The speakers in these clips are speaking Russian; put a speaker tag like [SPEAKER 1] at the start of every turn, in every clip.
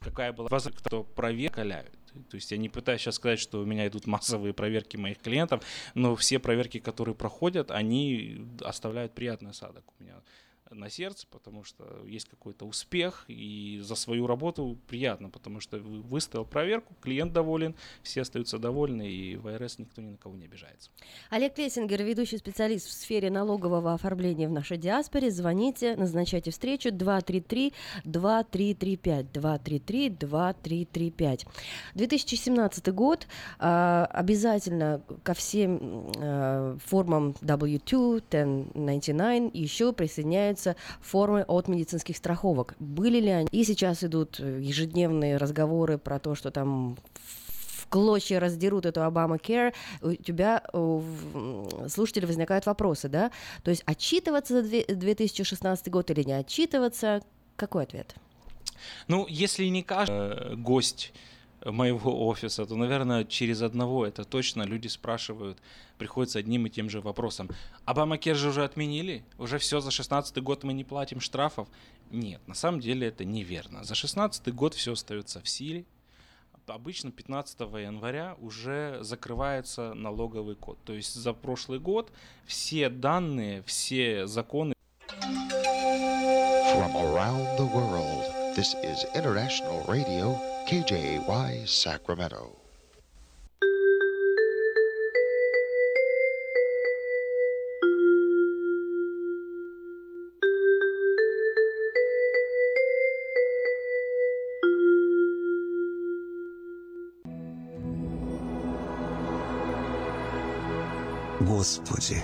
[SPEAKER 1] какая была кто проверкаляют. То есть я не пытаюсь сейчас сказать, что у меня идут массовые проверки моих клиентов, но все проверки, которые проходят, они оставляют приятный осадок у меня на сердце, потому что есть какой-то успех, и за свою работу приятно, потому что выставил проверку, клиент доволен, все остаются довольны, и в АРС никто ни на кого не обижается.
[SPEAKER 2] Олег Лессингер, ведущий специалист в сфере налогового оформления в нашей диаспоре. Звоните, назначайте встречу 233-2335, 233-2335. 2017 год. А, обязательно ко всем а, формам W2, 1099 еще присоединяются появляются формы от медицинских страховок. Были ли они? И сейчас идут ежедневные разговоры про то, что там в клочья раздерут эту Обама Care, у тебя у слушателей возникают вопросы, да? То есть отчитываться за 2016 год или не отчитываться? Какой ответ?
[SPEAKER 1] Ну, если не каждый э, гость моего офиса, то, наверное, через одного это точно люди спрашивают, приходится одним и тем же вопросом. Обамакер же уже отменили? Уже все, за 16 год мы не платим штрафов? Нет, на самом деле это неверно. За 16 год все остается в силе. Обычно 15 января уже закрывается налоговый код. То есть за прошлый год все данные, все законы From around the world, this is International Radio, KJY, Sacramento.
[SPEAKER 3] Господи,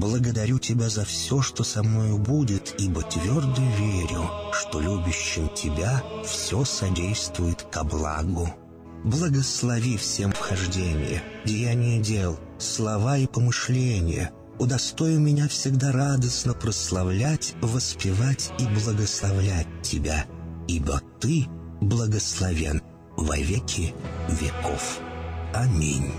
[SPEAKER 3] Благодарю Тебя за все, что со мною будет, ибо твердо верю, что любящим Тебя все содействует ко благу. Благослови всем вхождение, деяние дел, слова и помышления. Удостой меня всегда радостно прославлять, воспевать и благословлять Тебя, ибо Ты благословен во веки веков. Аминь.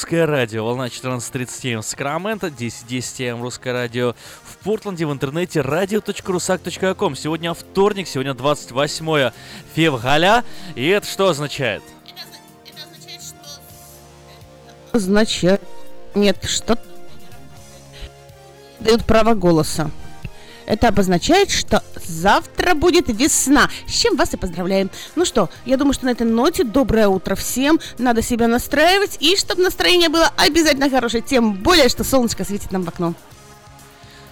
[SPEAKER 4] Русское радио. Волна 14.37 в Сакраменто, 10.10 м русское радио в Портленде, в интернете radio.rusak.com. Сегодня вторник, сегодня 28 февраля. И это что означает?
[SPEAKER 5] Это, означает, что...
[SPEAKER 6] Означает... Нет, что... Дают право голоса. Это обозначает, что завтра будет весна. С чем вас и поздравляем. Ну что, я думаю, что на этой ноте доброе утро всем. Надо себя настраивать. И чтобы настроение было обязательно хорошее. Тем более, что солнышко светит нам в окно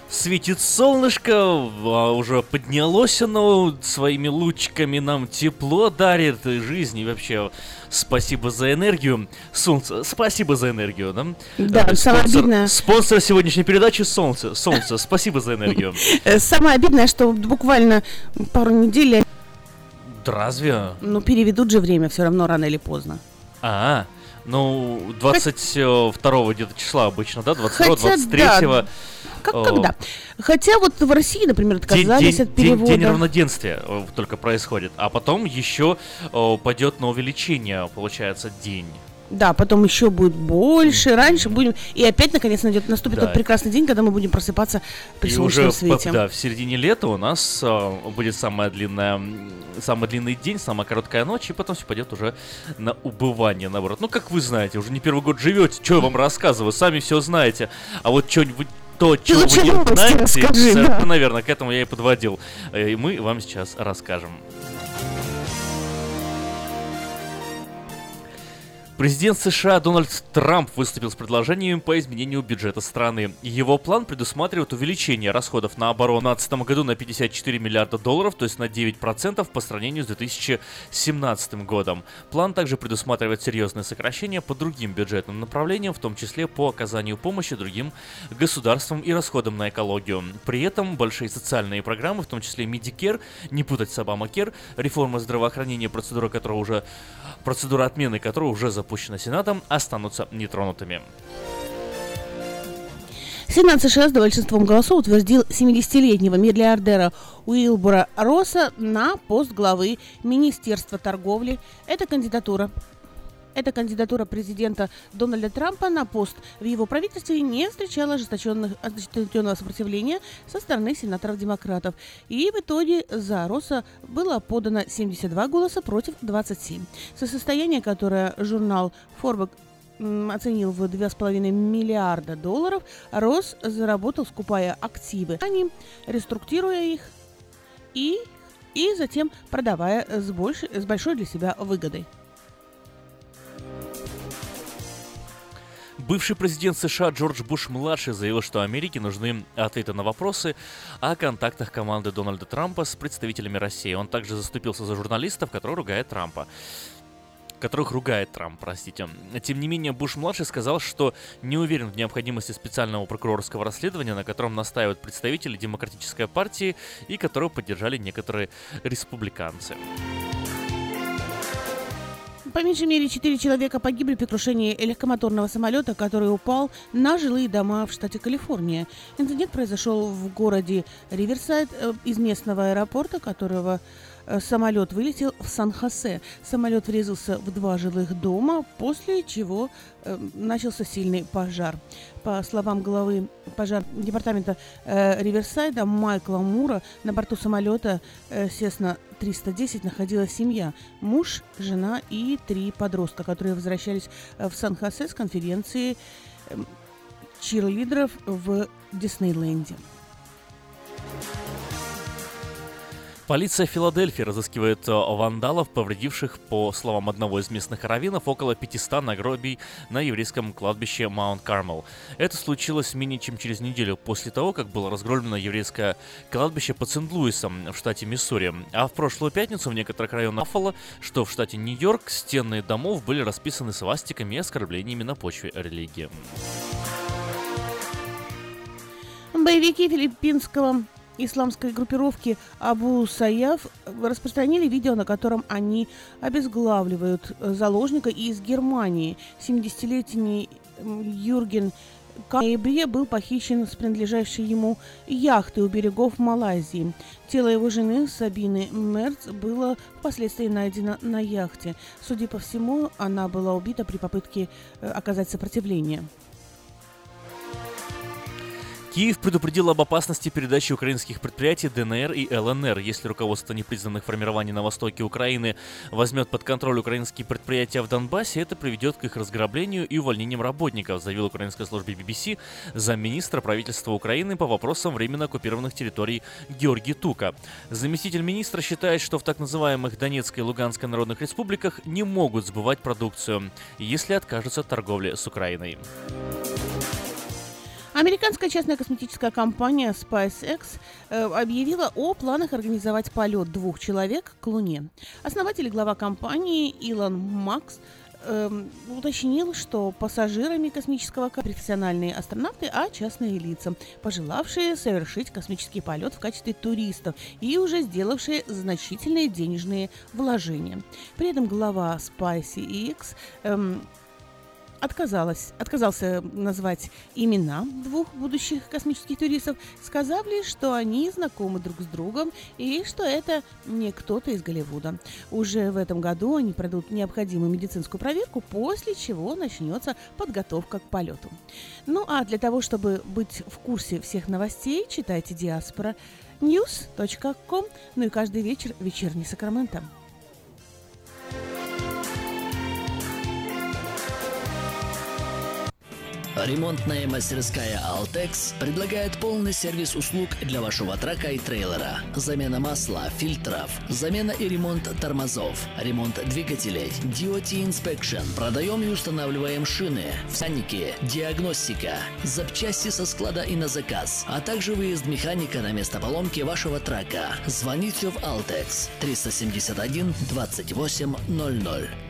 [SPEAKER 4] светит солнышко, а уже поднялось оно своими лучиками, нам тепло дарит жизнь и вообще спасибо за энергию. Солнце, спасибо за энергию, да?
[SPEAKER 6] Да,
[SPEAKER 4] э,
[SPEAKER 6] самое обидное.
[SPEAKER 4] Спонсор сегодняшней передачи Солнце. Солнце, спасибо за энергию.
[SPEAKER 6] Э, Самое обидное, что буквально пару недель,
[SPEAKER 4] Да разве?
[SPEAKER 6] ну, переведут же время все равно рано или поздно.
[SPEAKER 4] А, ну, 22 где-то числа обычно, да? 22
[SPEAKER 6] Хотя,
[SPEAKER 4] 23
[SPEAKER 6] да. Как
[SPEAKER 4] О.
[SPEAKER 6] когда? Хотя вот в России, например,
[SPEAKER 4] День,
[SPEAKER 6] отказались
[SPEAKER 4] день-
[SPEAKER 6] от
[SPEAKER 4] день-
[SPEAKER 6] перевода.
[SPEAKER 4] день равноденствия э, только происходит, а потом еще э, пойдет на увеличение, получается, день.
[SPEAKER 6] Да, потом еще будет больше, раньше будем... И опять, наконец, найдет, наступит
[SPEAKER 4] Да.
[SPEAKER 6] тот прекрасный день, когда мы будем просыпаться при
[SPEAKER 4] И
[SPEAKER 6] солнечном
[SPEAKER 4] уже в-
[SPEAKER 6] свете.
[SPEAKER 4] да, в середине лета у нас э, будет самая длинная, самый длинный день, самая короткая ночь, и потом все пойдет уже на убывание, наоборот. Ну, как вы знаете, уже не первый год живете, что я вам рассказываю, сами все знаете. А вот что-нибудь то, чего
[SPEAKER 6] лучше
[SPEAKER 4] вы не знаете,
[SPEAKER 6] расскажи, да.
[SPEAKER 4] верно, к этому я и подводил. Э, И мы вам сейчас расскажем. Президент США Дональд Трамп выступил с предложением по изменению бюджета страны. Его план предусматривает увеличение расходов на оборону в 2012 году на 54 миллиарда долларов, то есть на 9% по сравнению с 2017 годом. План также предусматривает серьезное сокращение по другим бюджетным направлениям, в том числе по оказанию помощи другим государствам и расходам на экологию. При этом большие социальные программы, в том числе Medicare, не путать с Obamacare, реформа здравоохранения, процедура которой уже процедура отмены которой уже запущена Сенатом, останутся нетронутыми.
[SPEAKER 6] Сенат США с большинством голосов утвердил 70-летнего миллиардера Уилбура Росса на пост главы Министерства торговли. Эта кандидатура эта кандидатура президента Дональда Трампа на пост в его правительстве не встречала ожесточенного сопротивления со стороны сенаторов-демократов. И в итоге за Росса было подано 72 голоса против 27. Со состояния, которое журнал Forbes оценил в 2,5 миллиарда долларов, Рос заработал, скупая активы, они реструктируя их и, и затем продавая с, больше, с большой для себя выгодой.
[SPEAKER 4] Бывший президент США Джордж Буш-младший заявил, что Америке нужны ответы на вопросы о контактах команды Дональда Трампа с представителями России. Он также заступился за журналистов, которые ругают Трампа которых ругает Трамп, простите. Тем не менее, Буш-младший сказал, что не уверен в необходимости специального прокурорского расследования, на котором настаивают представители Демократической партии и которого поддержали некоторые республиканцы.
[SPEAKER 6] По меньшей мере, четыре человека погибли при крушении легкомоторного самолета, который упал на жилые дома в штате Калифорния. Инцидент произошел в городе Риверсайд э, из местного аэропорта, которого самолет вылетел в Сан-Хосе. Самолет врезался в два жилых дома, после чего э, начался сильный пожар. По словам главы пожар департамента э, Риверсайда Майкла Мура, на борту самолета э, Cessna 310 находилась семья, муж, жена и три подростка, которые возвращались э, в Сан-Хосе с конференции эм, чирлидеров в Диснейленде.
[SPEAKER 4] Полиция Филадельфии разыскивает э, вандалов, повредивших, по словам одного из местных раввинов, около 500 нагробий на еврейском кладбище Маунт Кармел. Это случилось менее чем через неделю после того, как было разгромлено еврейское кладбище под Сент-Луисом в штате Миссури. А в прошлую пятницу в некоторых районах Баффало, что в штате Нью-Йорк, стены домов были расписаны свастиками и оскорблениями на почве религии.
[SPEAKER 6] Боевики филиппинского исламской группировки Абу Саяф распространили видео, на котором они обезглавливают э, заложника из Германии. 70-летний м, Юрген В ноябре был похищен с принадлежащей ему яхты у берегов Малайзии. Тело его жены Сабины Мерц было впоследствии найдено на яхте. Судя по всему, она была убита при попытке э, оказать сопротивление.
[SPEAKER 4] Киев предупредил об опасности передачи украинских предприятий ДНР и ЛНР. Если руководство непризнанных формирований на востоке Украины возьмет под контроль украинские предприятия в Донбассе, это приведет к их разграблению и увольнениям работников, заявил украинской службе BBC замминистра правительства Украины по вопросам временно оккупированных территорий Георгий Тука. Заместитель министра считает, что в так называемых Донецкой и Луганской народных республиках не могут сбывать продукцию, если откажутся от торговли с Украиной.
[SPEAKER 6] Американская частная косметическая компания SpaceX э, объявила о планах организовать полет двух человек к Луне. Основатель и глава компании Илон Макс э, уточнил, что пассажирами космического профессиональные астронавты, а частные лица, пожелавшие совершить космический полет в качестве туристов и уже сделавшие значительные денежные вложения. При этом глава SpaceX эм, отказалась, отказался назвать имена двух будущих космических туристов, сказав лишь, что они знакомы друг с другом и что это не кто-то из Голливуда. Уже в этом году они пройдут необходимую медицинскую проверку, после чего начнется подготовка к полету. Ну а для того, чтобы быть в курсе всех новостей, читайте Диаспора news.com, ну и каждый вечер вечерний Сакраменто.
[SPEAKER 7] Ремонтная мастерская «Алтекс» предлагает полный сервис услуг для вашего трака и трейлера. Замена масла, фильтров, замена и ремонт тормозов, ремонт двигателей, DOT Inspection. Продаем и устанавливаем шины, всаники, диагностика, запчасти со склада и на заказ, а также выезд механика на место поломки вашего трака. Звоните в «Алтекс» 371 28 00.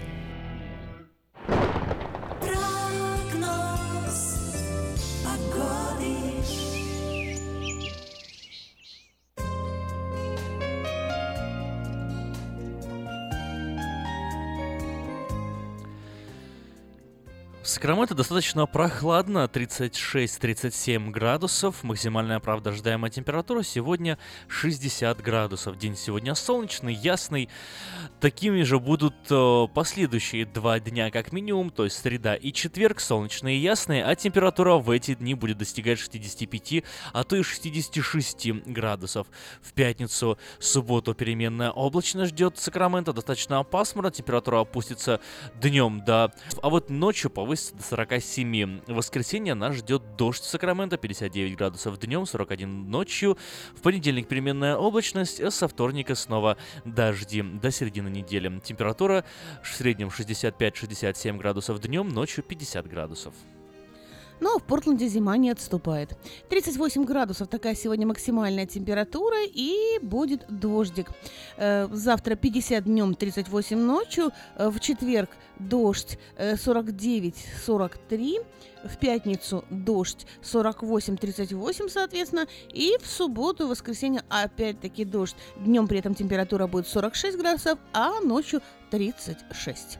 [SPEAKER 4] Сакраменто достаточно прохладно, 36-37 градусов. Максимальная, правда, ожидаемая температура сегодня 60 градусов. День сегодня солнечный, ясный. Такими же будут э, последующие два дня как минимум, то есть среда и четверг, солнечные и ясные, а температура в эти дни будет достигать 65, а то и 66 градусов. В пятницу, субботу переменная облачность ждет Сакраменто, достаточно пасмурно, температура опустится днем до... А вот ночью повысится до 47. В воскресенье нас ждет дождь в Сакраменто, 59 градусов днем, 41 ночью. В понедельник переменная облачность, а со вторника снова дожди до середины недели. Температура в среднем 65-67 градусов днем, ночью 50 градусов.
[SPEAKER 6] Но в Портленде зима не отступает. 38 градусов такая сегодня максимальная температура и будет дождик. Э, завтра 50 днем, 38 ночью. Э, в четверг дождь 49-43. Э, в пятницу дождь 48-38, соответственно. И в субботу воскресенье опять-таки дождь. Днем при этом температура будет 46 градусов, а ночью 36.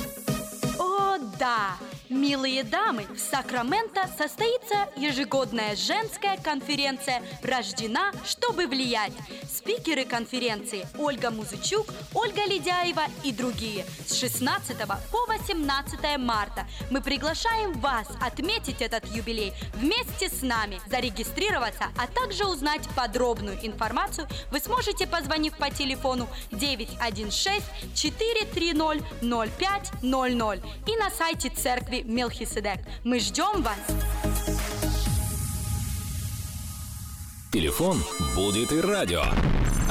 [SPEAKER 8] Да! Милые дамы, в Сакраменто состоится ежегодная женская конференция «Рождена, чтобы влиять». Спикеры конференции Ольга Музычук, Ольга Ледяева и другие. С 16 по 18 марта мы приглашаем вас отметить этот юбилей вместе с нами. Зарегистрироваться, а также узнать подробную информацию вы сможете, позвонив по телефону 916 430 0500 и на сайте церкви Мелхиседек. Мы ждем вас!
[SPEAKER 9] Телефон будет и радио.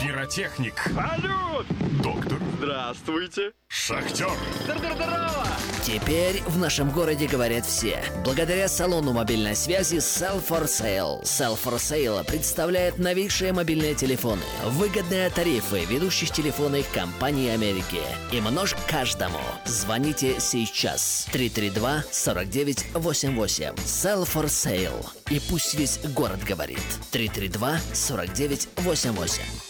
[SPEAKER 10] Пиротехник.
[SPEAKER 11] Салют!
[SPEAKER 10] Доктор.
[SPEAKER 11] Здравствуйте.
[SPEAKER 10] Шахтер.
[SPEAKER 11] Здорово!
[SPEAKER 7] Теперь в нашем городе говорят все. Благодаря салону мобильной связи Sell for Sale. Sell for Sale представляет новейшие мобильные телефоны, выгодные тарифы ведущих телефонных компаний Америки. И множь каждому. Звоните сейчас. 332-4988. Sell for Sale. И пусть весь город говорит. 332-4988.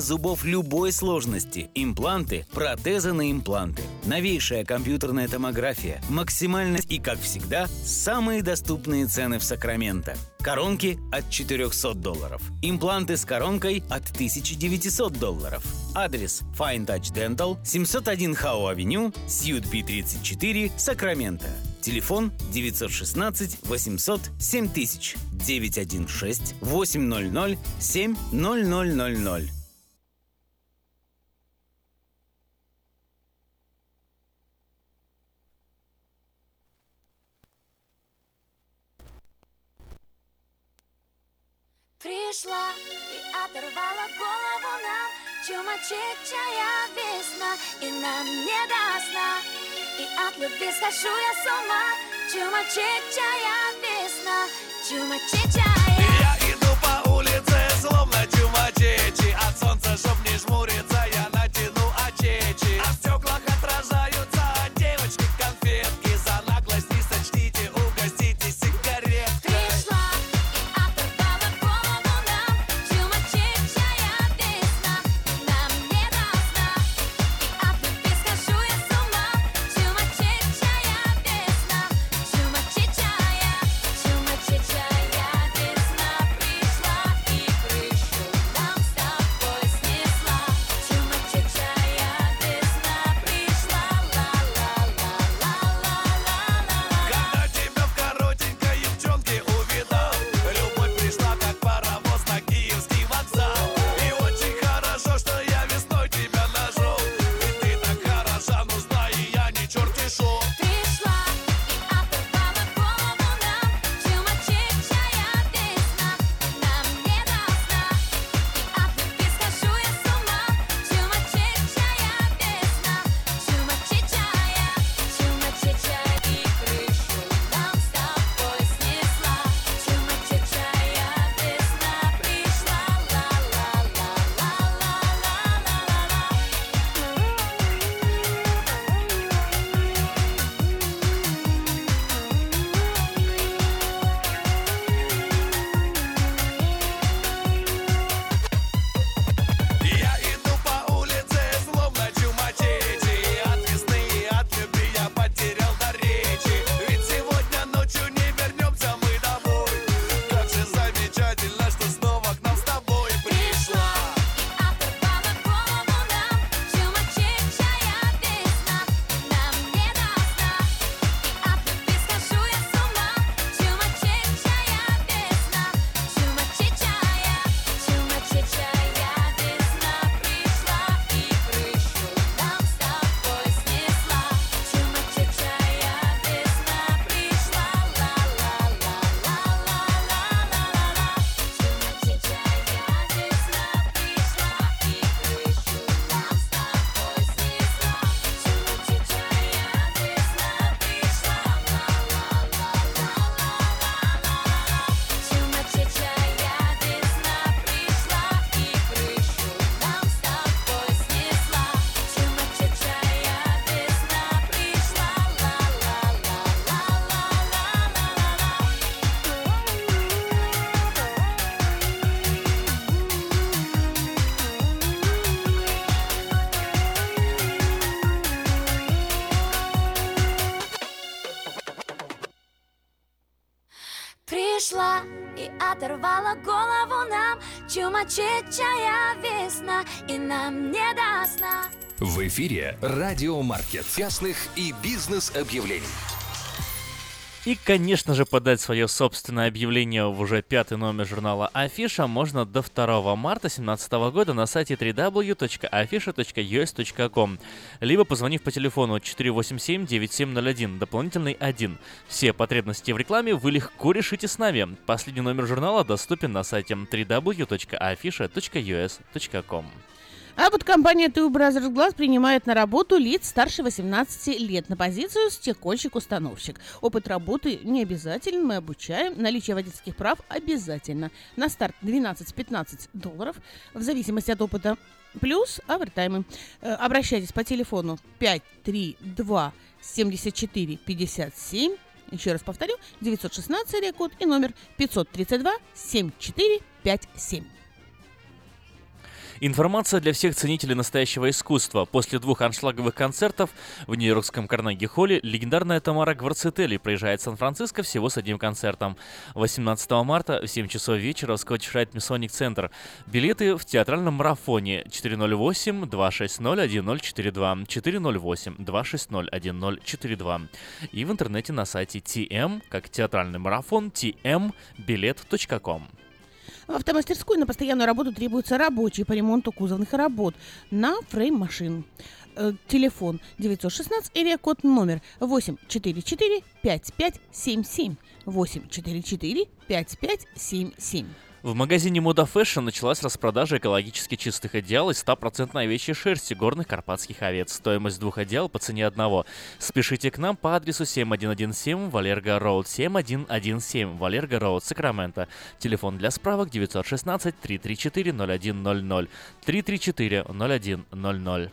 [SPEAKER 12] зубов любой сложности, импланты, протезы на импланты, новейшая компьютерная томография, максимальность и, как всегда, самые доступные цены в Сакраменто. Коронки от 400 долларов. Импланты с коронкой от 1900 долларов. Адрес Fine Touch Dental, 701 Хау Авеню, Сьют Би 34, Сакраменто. Телефон 916 800 7000 916 800 7000.
[SPEAKER 13] Пришла и оторвала голову нам. Чумачечая весна И нам не до сна. И от любви схожу я с ума. Чумачечая весна Чумачечая
[SPEAKER 14] Я иду по улице, словно чумачечи От солнца, чтоб не жмуриться,
[SPEAKER 13] оторвала голову нам Чумачечая весна, и
[SPEAKER 15] нам не до сна
[SPEAKER 16] В эфире Радиомаркет.
[SPEAKER 17] Частных и бизнес-объявлений.
[SPEAKER 4] И, конечно же, подать свое собственное объявление в уже пятый номер журнала Афиша можно до 2 марта 2017 года на сайте www.afisha.us.com, либо позвонив по телефону 487-9701, дополнительный 1. Все потребности в рекламе вы легко решите с нами. Последний номер журнала доступен на сайте www.afisha.us.com.
[SPEAKER 6] А вот компания Two Brothers Glass принимает на работу лиц старше 18 лет на позицию стекольщик-установщик. Опыт работы не обязателен, мы обучаем. Наличие водительских прав обязательно. На старт 12-15 долларов, в зависимости от опыта. Плюс овертаймы. Э, Обращайтесь по телефону 532 74 57 еще раз повторю, 916 рекорд и номер 532 7457.
[SPEAKER 4] Информация для всех ценителей настоящего искусства. После двух аншлаговых концертов в Нью-Йоркском Карнеги-холле легендарная Тамара Гварцетели приезжает в Сан-Франциско всего с одним концертом. 18 марта в 7 часов вечера в Scottish Rite Masonic Center. Билеты в театральном марафоне 408-260-1042, 408-260-1042 и в интернете на сайте TM, как театральный марафон, tmbilet.com.
[SPEAKER 6] В автомастерскую на постоянную работу требуются рабочие по ремонту кузовных работ на фрейм-машин. Э, Телефон 916 или код номер 844 5577 844 5577.
[SPEAKER 4] В магазине Moda Fashion началась распродажа экологически чистых одеял из 100% овечьей шерсти горных карпатских овец. Стоимость двух одеял по цене одного. Спешите к нам по адресу 7117 Валерго Роуд 7117 Валерго Роуд, Сакраменто. Телефон для справок 916 334 0100 334 0100.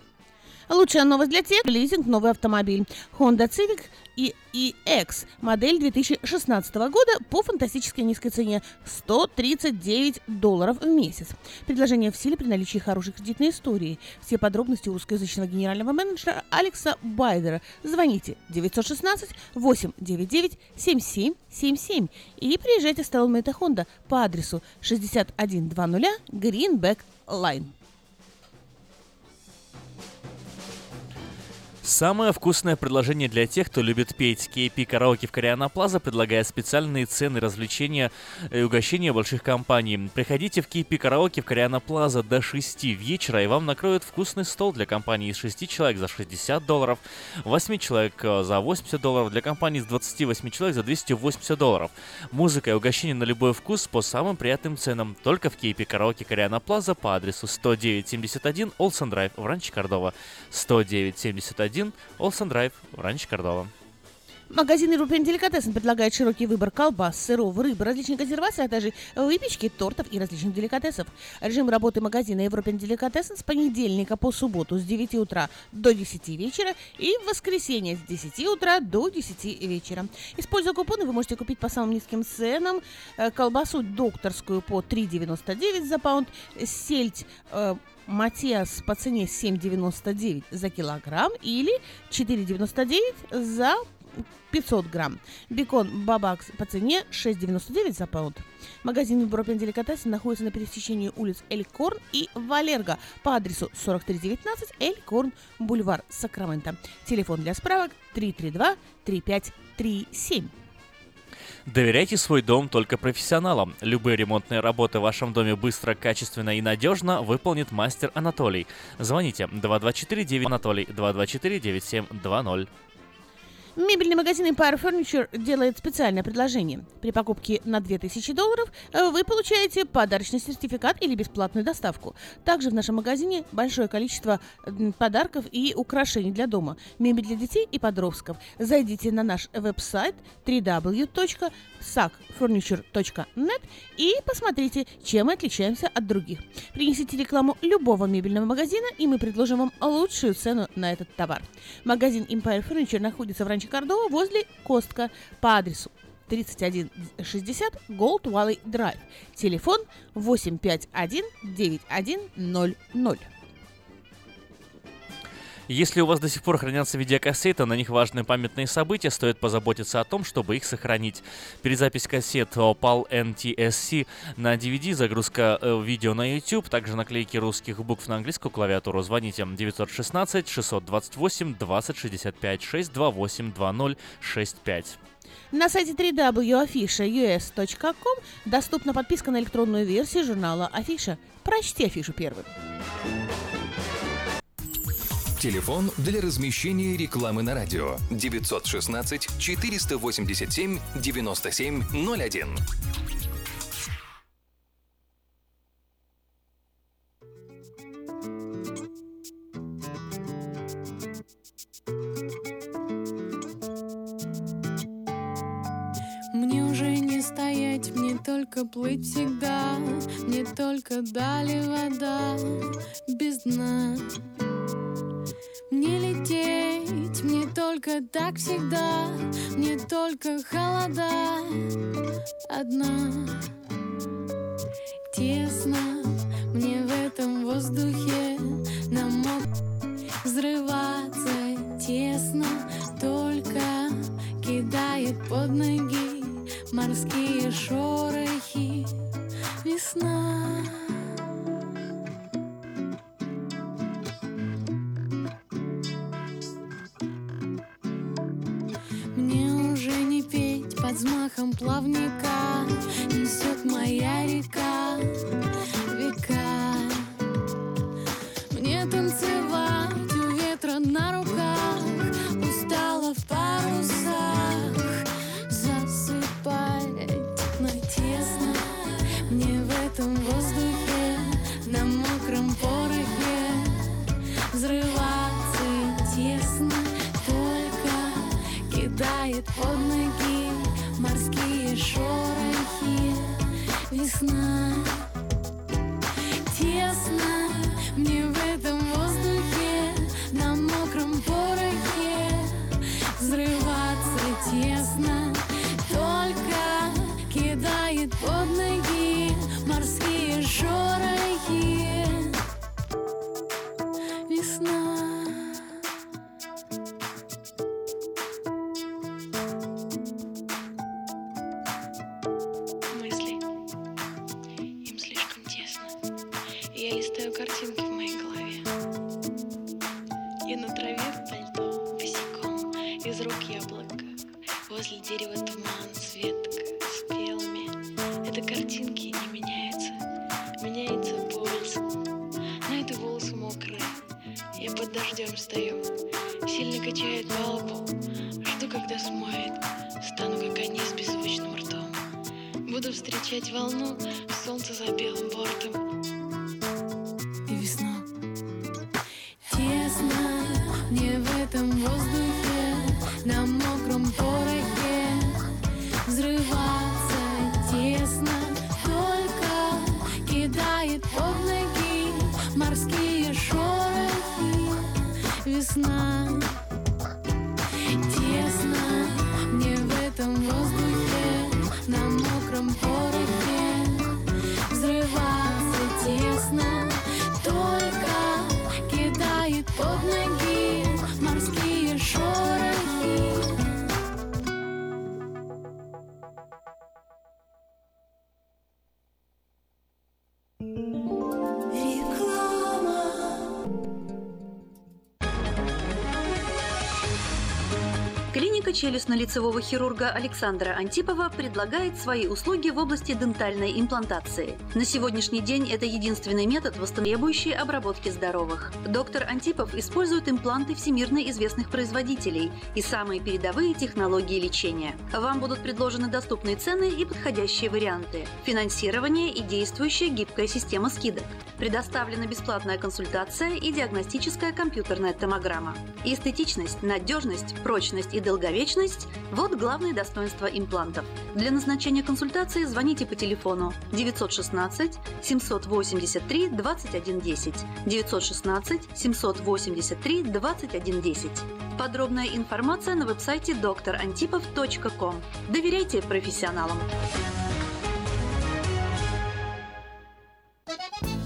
[SPEAKER 6] Лучшая новость для тех, лизинг новый автомобиль. Honda Civic и EX, модель 2016 года по фантастически низкой цене 139 долларов в месяц. Предложение в силе при наличии хорошей кредитной истории. Все подробности у русскоязычного генерального менеджера Алекса Байдера. Звоните 916 899 7777 и приезжайте в салон Honda по адресу 6100 Greenback Line.
[SPEAKER 4] Самое вкусное предложение для тех, кто любит петь. KP Караоке в Кориана Плаза предлагает специальные цены, развлечения и угощения больших компаний. Приходите в KP Караоке в Кориана Плаза до 6 вечера, и вам накроют вкусный стол для компании из 6 человек за 60 долларов, 8 человек э, за 80 долларов, для компании из 28 человек за 280 долларов. Музыка и угощение на любой вкус по самым приятным ценам. Только в KP Караоке Кориана Плаза по адресу 10971 Олсен Драйв в Ранче Кордова. 10971 Олсен Драйв в Ранче Кордова.
[SPEAKER 6] Магазин European Delicatessen предлагает широкий выбор колбас, сыров, рыбы, различных консерваций, а также выпечки, тортов и различных деликатесов. Режим работы магазина European Delicatessen с понедельника по субботу с 9 утра до 10 вечера и в воскресенье с 10 утра до 10 вечера. Используя купоны, вы можете купить по самым низким ценам э, колбасу докторскую по 3,99 за паунд, сельдь э, Матиас по цене 7,99 за килограмм или 4,99 за 500 грамм. Бекон Бабакс по цене 6,99 за паунд. Магазин Европен Деликатесен находится на пересечении улиц Элькорн и Валерго по адресу 4319 Элькорн, бульвар Сакраменто. Телефон для справок 332 3537.
[SPEAKER 4] Доверяйте свой дом только профессионалам. Любые ремонтные работы в вашем доме быстро, качественно и надежно выполнит мастер Анатолий. Звоните 224 Анатолий 224 9720.
[SPEAKER 6] Мебельный магазин Empire Furniture делает специальное предложение. При покупке на 2000 долларов э, вы получаете подарочный сертификат или бесплатную доставку. Также в нашем магазине большое количество подарков и украшений для дома, мебель для детей и подростков. Зайдите на наш веб-сайт www.sacfurniture.net и посмотрите, чем мы отличаемся от других. Принесите рекламу любого мебельного магазина, и мы предложим вам лучшую цену на этот товар. Магазин Empire Furniture находится в Ранче Кордова возле Костка по адресу 3160 Gold Valley Drive. Телефон 851 9100.
[SPEAKER 4] Если у вас до сих пор хранятся видеокассеты, на них важные памятные события, стоит позаботиться о том, чтобы их сохранить. Перезапись кассет PAL NTSC на DVD, загрузка э, видео на YouTube, также наклейки русских букв на английскую клавиатуру. Звоните 916 628 2065 628 2065.
[SPEAKER 6] На сайте www.afisha.us.com доступна подписка на электронную версию журнала Афиша. Прочти афишу первым.
[SPEAKER 17] Телефон для размещения рекламы на радио 916 487 9701.
[SPEAKER 18] Мне уже не стоять, мне только плыть всегда, мне только дали вода без дна. Мне лететь, мне только так всегда, мне только холода одна. Тесно мне в этом воздухе намок взрываться тесно, только кидает под ноги морские шорохи весна. Взмахом плавника Несет моя река века Мне танцевать у ветра на руках Устала в парусах Засыпать, но тесно. Мне в этом воздухе На мокром порохе Взрываться тесно. Только кидает под ноги Весна
[SPEAKER 19] встречать волну, солнце за белым бортом.
[SPEAKER 18] и весна. Тесно мне в этом воздухе, на мокром порохе взрываться тесно, только кидает под ноги морские шорохи. Весна.
[SPEAKER 20] Челюстно-лицевого хирурга Александра Антипова предлагает свои услуги в области дентальной имплантации. На сегодняшний день это единственный метод, восстанавливающий обработки здоровых. Доктор Антипов использует импланты всемирно известных производителей и самые передовые технологии лечения. Вам будут предложены доступные цены и подходящие варианты. Финансирование и действующая гибкая система скидок. Предоставлена бесплатная консультация и диагностическая компьютерная томограмма. Эстетичность, надежность, прочность и долговечность – вот главные достоинства имплантов. Для назначения консультации звоните по телефону 916 783 2110 916 783 2110. Подробная информация на веб-сайте drantipov.com. Доверяйте профессионалам.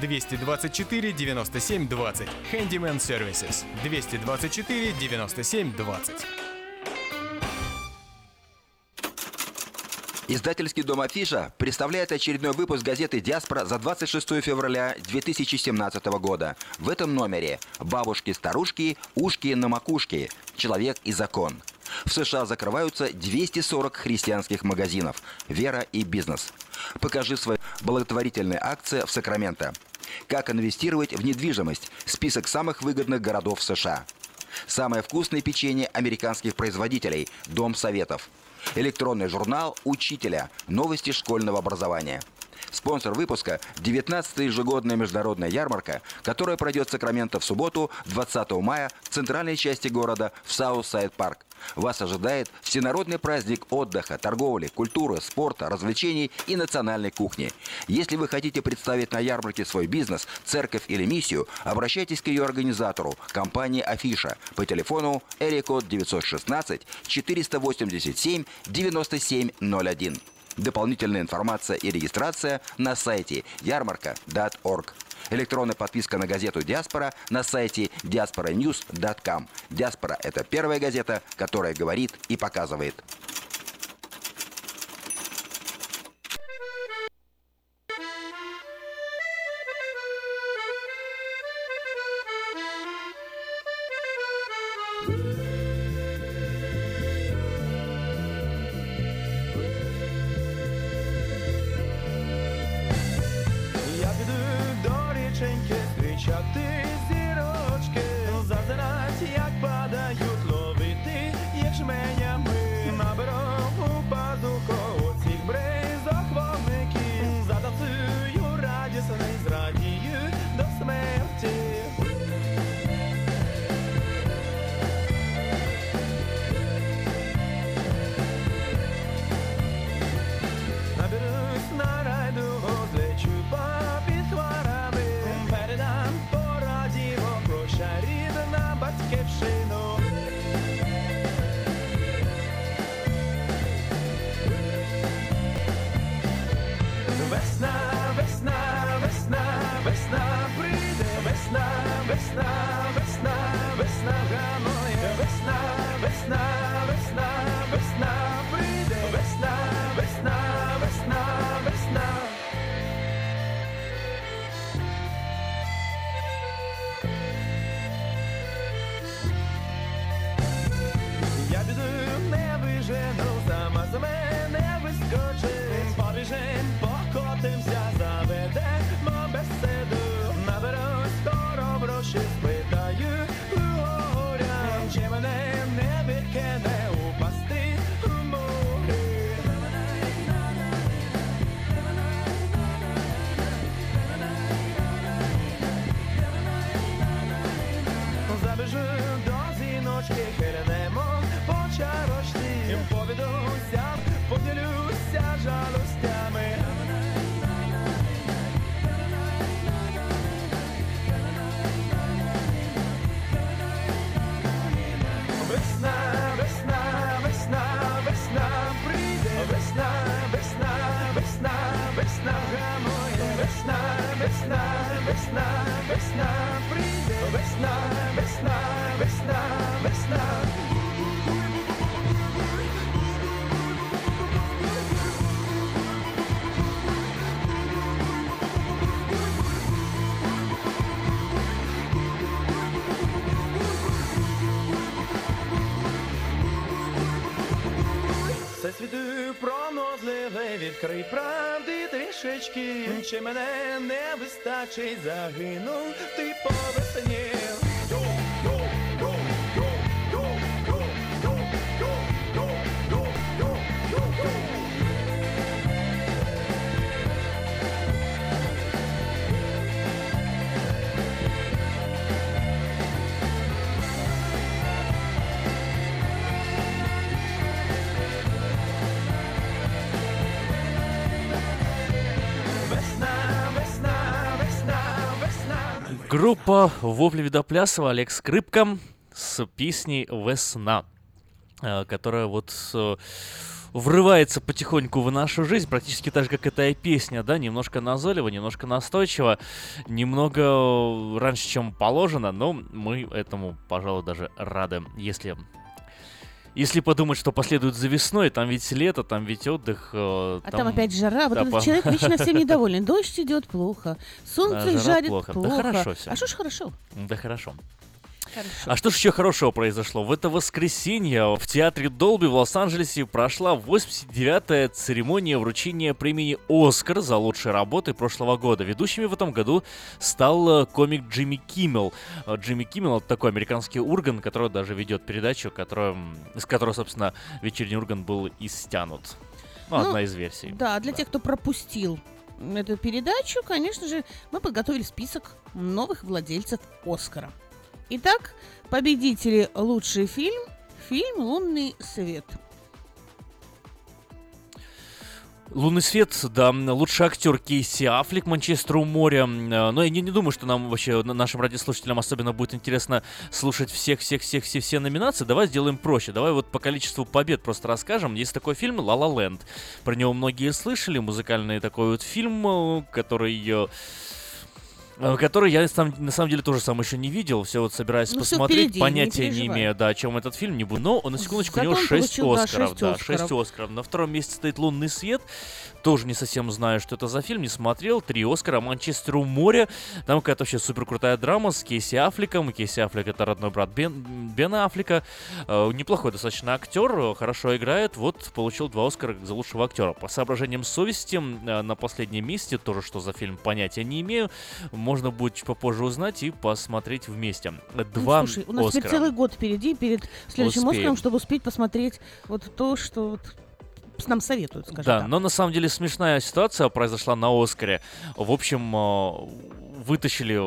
[SPEAKER 21] 224 97 20. Handyman Services. 224 97 20.
[SPEAKER 22] Издательский дом Афиша представляет очередной выпуск газеты «Диаспора» за 26 февраля 2017 года. В этом номере «Бабушки-старушки, ушки на макушке. Человек и закон». В США закрываются 240 христианских магазинов «Вера и бизнес». Покажи свои благотворительные акции в Сакраменто. Как инвестировать в недвижимость? Список самых выгодных городов США. Самое вкусное печенье американских производителей. Дом советов. Электронный журнал «Учителя». Новости школьного образования. Спонсор выпуска – 19-я ежегодная международная ярмарка, которая пройдет в Сакраменто в субботу, 20 мая, в центральной части города, в Саутсайд Парк. Вас ожидает всенародный праздник отдыха, торговли, культуры, спорта, развлечений и национальной кухни. Если вы хотите представить на ярмарке свой бизнес, церковь или миссию, обращайтесь к ее организатору, компании «Афиша» по телефону Эрикод 916 487 9701. Дополнительная информация и регистрация на сайте ярмарка.org. Электронная подписка на газету «Диаспора» на сайте diasporanews.com. «Диаспора» — это первая газета, которая говорит и показывает. Вершечки, чи мене не вистачить, загинув
[SPEAKER 4] Группа Вопли Видоплясова, Олег Скрипка с песней «Весна», э, которая вот э, врывается потихоньку в нашу жизнь, практически так же, как эта песня, да, немножко назойливо, немножко настойчиво, немного э, раньше, чем положено, но мы этому, пожалуй, даже рады, если... Если подумать, что последует за весной, там ведь лето, там ведь отдых. э,
[SPEAKER 6] А там, опять жара. Вот
[SPEAKER 4] да,
[SPEAKER 6] этот
[SPEAKER 4] по-
[SPEAKER 6] человек вечно всем недоволен. Дождь идет плохо, солнце
[SPEAKER 4] Да,
[SPEAKER 6] жарит
[SPEAKER 4] плохо.
[SPEAKER 6] плохо.
[SPEAKER 4] Да хорошо всё.
[SPEAKER 6] А что ж хорошо?
[SPEAKER 4] Да хорошо. А что же еще хорошего произошло? В это воскресенье в театре Долби в Лос-Анджелесе прошла 89-я церемония вручения премии «Оскар» за лучшие работы прошлого года. Ведущими в этом году стал э, комик Джимми Киммел. Э, Джимми Киммел — это такой американский урган, который даже ведет передачу, которая, из которой, собственно, вечерний урган был и стянут. Ну,
[SPEAKER 6] Ну,
[SPEAKER 4] одна из версий.
[SPEAKER 6] Да, для тех, кто пропустил эту передачу, конечно же, мы подготовили список новых владельцев Оскара. Итак, победители лучший фильм, фильм «Лунный свет».
[SPEAKER 4] Лунный свет, да, лучший актер Кейси Аффлек Манчестер у моря. Э, Но я не, не думаю, что нам вообще, на- нашим радиослушателям особенно будет интересно слушать всех-всех-всех-все номинации. Давай сделаем проще. Давай вот по количеству побед просто расскажем. Есть такой фильм «Ла Ла Ленд». Про него многие слышали. Музыкальный такой вот фильм, э, который... э, э, Который я сам- на самом деле тоже сам еще не видел, все вот собираюсь
[SPEAKER 6] Ну,
[SPEAKER 4] посмотреть,
[SPEAKER 6] впереди, не
[SPEAKER 4] понятия не,
[SPEAKER 6] переживай.
[SPEAKER 4] имею, да, о чем этот фильм, не буду. Но на секундочку
[SPEAKER 6] Зато
[SPEAKER 4] у него
[SPEAKER 6] он
[SPEAKER 4] 6
[SPEAKER 6] получил, да,
[SPEAKER 4] Оскаров,
[SPEAKER 6] шесть
[SPEAKER 4] да,
[SPEAKER 6] Оскаров.
[SPEAKER 4] 6 Оскаров. На втором месте стоит «Лунный свет». Тоже не совсем знаю, что это за фильм, не смотрел. Три Оскара. «Манчестер у моря». Там какая-то вообще супер крутая драма с Кейси Аффлеком. Кейси Аффлек — это родной брат Бен, Бена Аффлека. Э, неплохой достаточно актер, э, хорошо играет. Вот получил два Оскара за лучшего актера. По соображениям совести э, на последнем месте, тоже что за фильм, понятия не имею. Можно будет чуть попозже узнать и посмотреть вместе. Два
[SPEAKER 6] Ну, слушай, у нас теперь целый год впереди, перед следующим
[SPEAKER 4] Успеем.
[SPEAKER 6] Оскаром, чтобы успеть посмотреть вот то, что вот нам советуют, скажем
[SPEAKER 4] Да,
[SPEAKER 6] так.
[SPEAKER 4] но на самом деле смешная ситуация произошла на Оскаре. В общем, э, вытащили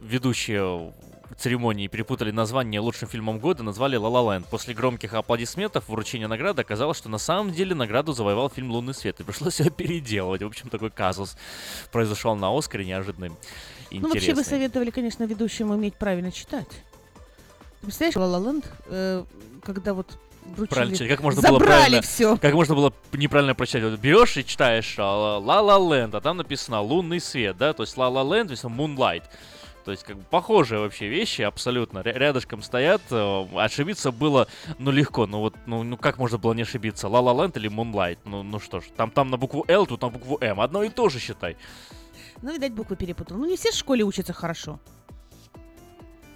[SPEAKER 4] ведущие церемонии, перепутали название лучшим фильмом года, назвали «Ла Ла Ленд». После громких аплодисментов вручения награды оказалось, что на самом деле награду завоевал фильм «Лунный свет», и пришлось ее переделывать. В общем, такой казус произошел на Оскаре, неожиданный,
[SPEAKER 6] Ну, вообще
[SPEAKER 4] интересный.
[SPEAKER 6] бы советовали, конечно, ведущим уметь правильно читать. Ты представляешь, «Ла Ла Ленд», э, когда вот вручили...
[SPEAKER 4] Как можно было
[SPEAKER 6] Забрали
[SPEAKER 4] правильно,
[SPEAKER 6] все.
[SPEAKER 4] Как можно было неправильно прочитать? Вот берешь и читаешь а, «La La Land», а там написано «Лунный свет», да? То есть «La La Land», то есть «Moonlight». То есть, как бы похожие вообще вещи абсолютно. Ря- Рядышком стоят. э, Ошибиться было, ну, легко. Ну, вот, ну, ну как можно было не ошибиться? «La La Land» или «Moonlight»? Ну, ну что ж, там, там на букву «Л», тут на букву «М». Одно и то же, считай.
[SPEAKER 6] Ну, видать, буквы перепутал. Ну, не все в школе учатся хорошо.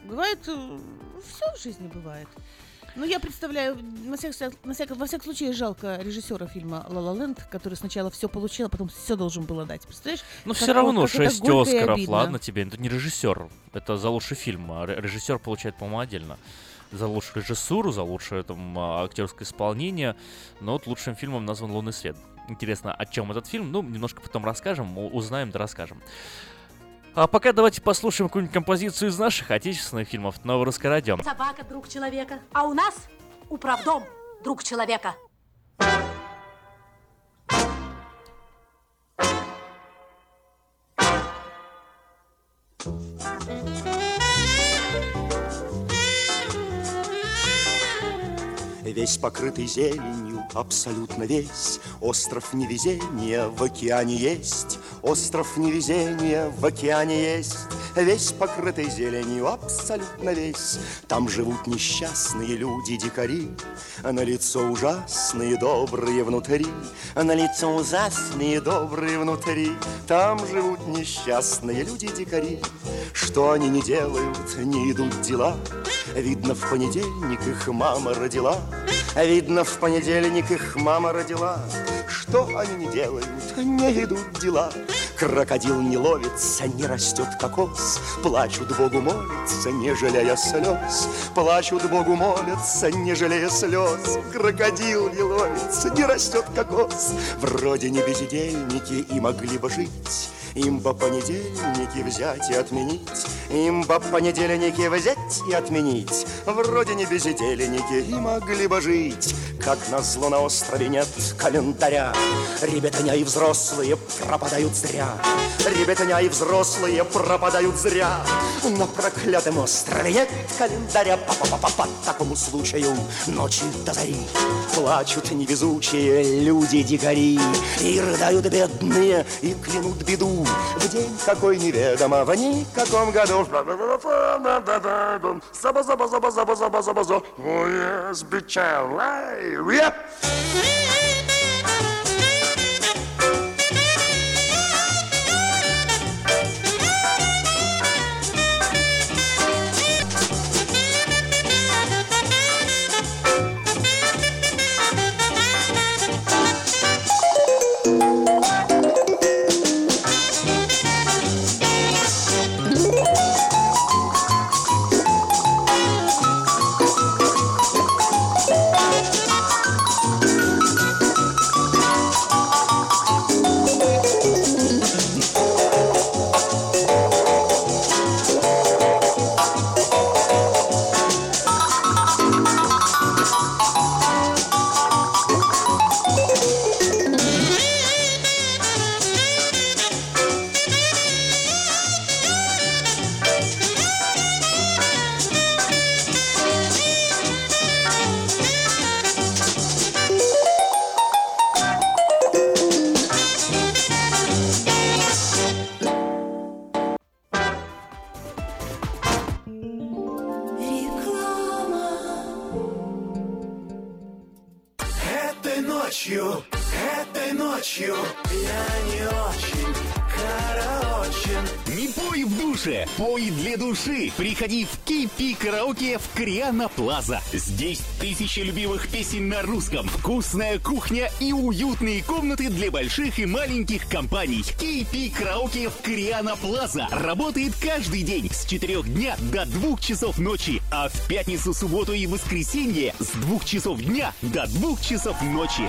[SPEAKER 6] Бывает, все в жизни бывает. Ну, я представляю, на всяк, на всяк- во всяком случае, жалко режиссера фильма «Ла Ла Ленд», который сначала все получил, а потом все должен был отдать. Представляешь?
[SPEAKER 4] Ну, все
[SPEAKER 6] вот-
[SPEAKER 4] равно
[SPEAKER 6] как это
[SPEAKER 4] 6
[SPEAKER 6] горько и
[SPEAKER 4] Оскаров, ладно тебе. Это не режиссер. Это за лучший фильм. А ре- режиссер получает, по-моему, отдельно. За лучшую режиссуру, за лучшее там, а, актерское исполнение. Но вот лучшим фильмом назван «Лунный свет». Интересно, о чем этот фильм? Ну, немножко потом расскажем, узнаем да расскажем. А пока давайте послушаем какую-нибудь композицию из наших отечественных фильмов Русское радио.
[SPEAKER 23] Собака – друг человека, а у нас управдом – друг человека.
[SPEAKER 24] Весь покрытый зеленью, абсолютно весь. Остров невезения в океане есть. Остров невезения в океане есть. Весь покрытый зеленью, абсолютно весь. Там живут несчастные люди-дикари На лицо ужасные, добрые внутри. На лицо ужасные, добрые внутри. Там живут несчастные люди-дикари Что они не делают, не идут дела. Видно, в понедельник их мама родила Видно, в понедельник их мама родила что они не делают, не идут дела. Крокодил не ловится, не растет кокос, Плачут Богу молятся, не жалея слез. Плачут Богу молятся, не жалея слез. Крокодил не ловится, не растет кокос. Вроде не бездельники и могли бы жить, им бы понедельники взять и отменить. Им бы понедельники взять и отменить. Вроде не бездельники и могли бы жить. Как назло на острове нет календаря. Ребятня и взрослые пропадают зря. Ребятня и взрослые пропадают зря. На проклятом острове нет календаря. По-по-по-по По такому случаю ночи до зари Плачут невезучие люди-дикари И рыдают бедные, и клянут беду В день какой неведомо, в никаком году Заба-заба-заба-заба-заба-заба-заба Oh yes, bitch, yeah.
[SPEAKER 14] Этой
[SPEAKER 25] Плаза. Здесь тысячи любимых песен на русском, вкусная кухня и уютные комнаты для больших и маленьких компаний. Кипи Караоке в Криана Плаза работает каждый день с 4 дня до 2 часов ночи, а в пятницу, субботу и воскресенье с 2 часов дня до 2 часов ночи.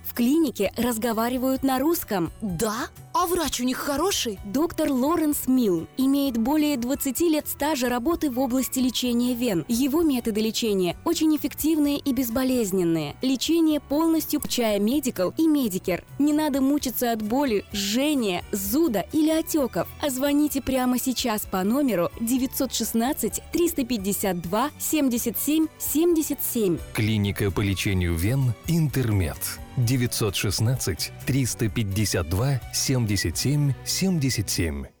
[SPEAKER 26] В клинике разговаривают на русском.
[SPEAKER 27] Да? А врач у них хороший?
[SPEAKER 26] Доктор Лоренс Милл имеет более 20 лет стажа работы в области лечения вен. Его методы лечения очень эффективные и безболезненные. Лечение полностью включая медикал и медикер. Не надо мучиться от боли, жжения, зуда или отеков. А звоните прямо сейчас по номеру 916 352 77 77.
[SPEAKER 17] Клиника по лечению вен «Интермед». 916 352 77 77.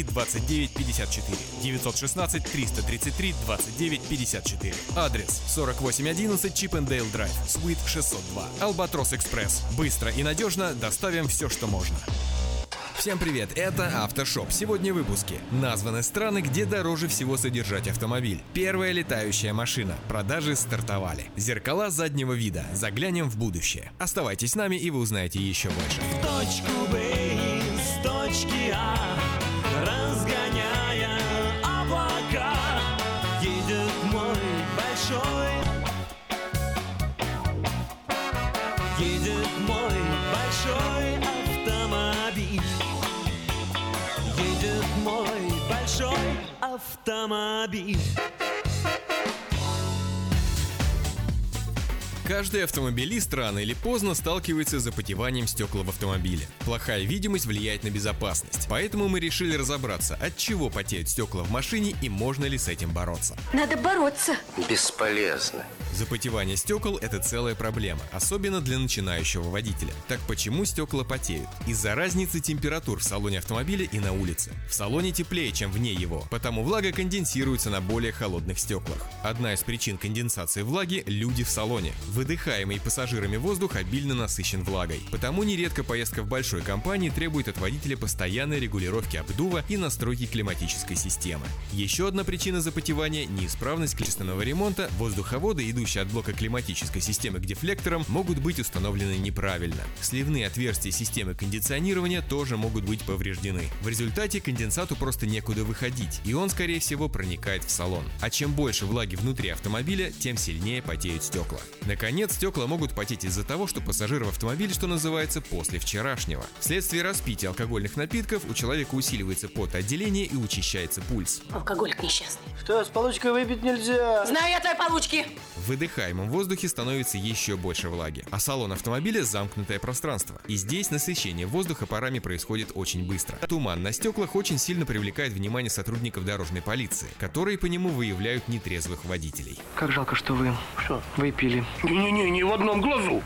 [SPEAKER 28] 29 54 916 333 29 54. Адрес 4811 Чипендейл Драйв, Суит 602. Албатрос Экспресс. Быстро и надежно доставим все, что можно. Всем привет, это Автошоп. Сегодня в выпуске. Названы страны, где дороже всего содержать автомобиль. Первая летающая машина. Продажи стартовали. Зеркала заднего вида. Заглянем в будущее. Оставайтесь с нами, и вы узнаете еще больше.
[SPEAKER 29] точку Б из точки А Разгоняя облака Едет мой большой. Едет мой большой автомобиль. Едет мой большой автомобиль
[SPEAKER 28] Каждый автомобилист рано или поздно сталкивается с запотеванием стекла в автомобиле. Плохая видимость влияет на безопасность, поэтому мы решили разобраться, от чего потеют стекла в машине и можно ли с этим бороться.
[SPEAKER 23] Надо бороться.
[SPEAKER 24] Бесполезно.
[SPEAKER 28] Запотевание стекол – это целая проблема, особенно для начинающего водителя. Так почему стекла потеют? Из-за разницы температур в салоне автомобиля и на улице. В салоне теплее, чем вне его, потому влага конденсируется на более холодных стеклах. Одна из причин конденсации влаги – люди в салоне. Выдыхаемый пассажирами воздух обильно насыщен влагой. Потому нередко поездка в большой компании требует от водителя постоянной регулировки обдува и настройки климатической системы. Еще одна причина запотевания – неисправность качественного ремонта. Воздуховоды, идущие от блока климатической системы к дефлекторам, могут быть установлены неправильно. Сливные отверстия системы кондиционирования тоже могут быть повреждены. В результате конденсату просто некуда выходить, и он, скорее всего, проникает в салон. А чем больше влаги внутри автомобиля, тем сильнее потеют стекла. Наконец, стекла могут потеть из-за того, что пассажир в автомобиле, что называется, после вчерашнего. Вследствие распития алкогольных напитков у человека усиливается потоотделение и учащается пульс.
[SPEAKER 23] Алкоголик несчастный.
[SPEAKER 24] Что, с получкой выпить нельзя?
[SPEAKER 23] Знаю я твои получки.
[SPEAKER 28] В выдыхаемом воздухе становится еще больше влаги, а салон автомобиля – замкнутое пространство. И здесь насыщение воздуха парами происходит очень быстро. Туман на стеклах очень сильно привлекает внимание сотрудников дорожной полиции, которые по нему выявляют нетрезвых водителей.
[SPEAKER 24] Как жалко, что вы что? выпили. Не-не-не, не в одном глазу.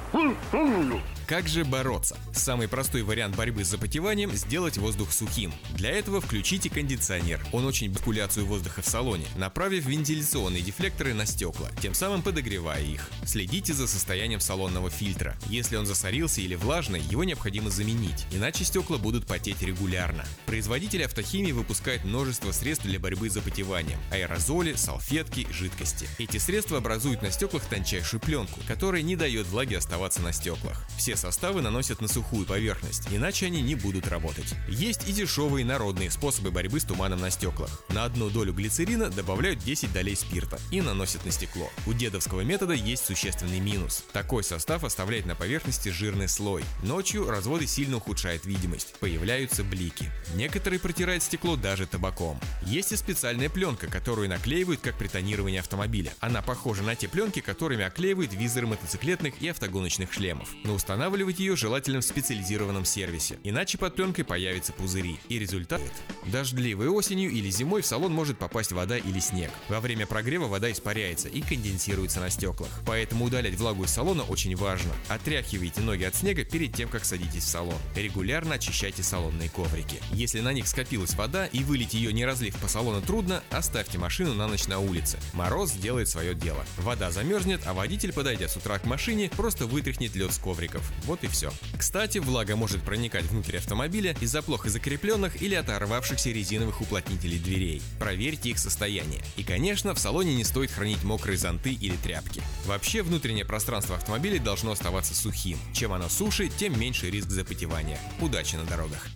[SPEAKER 28] Как же бороться? Самый простой вариант борьбы с запотеванием – сделать воздух сухим. Для этого включите кондиционер. Он очень циркуляцию воздуха в салоне, направив вентиляционные дефлекторы на стекла, тем самым подогревая их. Следите за состоянием салонного фильтра. Если он засорился или влажный, его необходимо заменить, иначе стекла будут потеть регулярно. Производители автохимии выпускают множество средств для борьбы с запотеванием – аэрозоли, салфетки, жидкости. Эти средства образуют на стеклах тончайшую пленку, которая не дает влаге оставаться на стеклах. Все составы наносят на сухую поверхность, иначе они не будут работать. Есть и дешевые народные способы борьбы с туманом на стеклах. На одну долю глицерина добавляют 10 долей спирта и наносят на стекло. У дедовского метода есть существенный минус. Такой состав оставляет на поверхности жирный слой. Ночью разводы сильно ухудшают видимость, появляются блики. Некоторые протирают стекло даже табаком. Есть и специальная пленка, которую наклеивают как при тонировании автомобиля. Она похожа на те пленки, которыми оклеивают визоры мотоциклетных и автогоночных шлемов. Но устанавливать ее желательно в специализированном сервисе, иначе под пленкой появятся пузыри. И результат – дождливой осенью или зимой в салон может попасть вода или снег. Во время прогрева вода испаряется и конденсируется на стеклах. Поэтому удалять влагу из салона очень важно. Отряхивайте ноги от снега перед тем, как садитесь в салон. Регулярно очищайте салонные коврики. Если на них скопилась вода и вылить ее не разлив по салону трудно, оставьте машину на ночь на улице. Мороз сделает свое дело. Вода замерзнет, а водитель, подойдя с утра к машине, просто вытряхнет лед с ковриков. Вот и все. Кстати, влага может проникать внутрь автомобиля из-за плохо закрепленных или оторвавшихся резиновых уплотнителей дверей. Проверьте их состояние. И, конечно, в салоне не стоит хранить мокрые зонты или тряпки. Вообще, внутреннее пространство автомобиля должно оставаться сухим. Чем оно суше, тем меньше риск запотевания. Удачи на дорогах.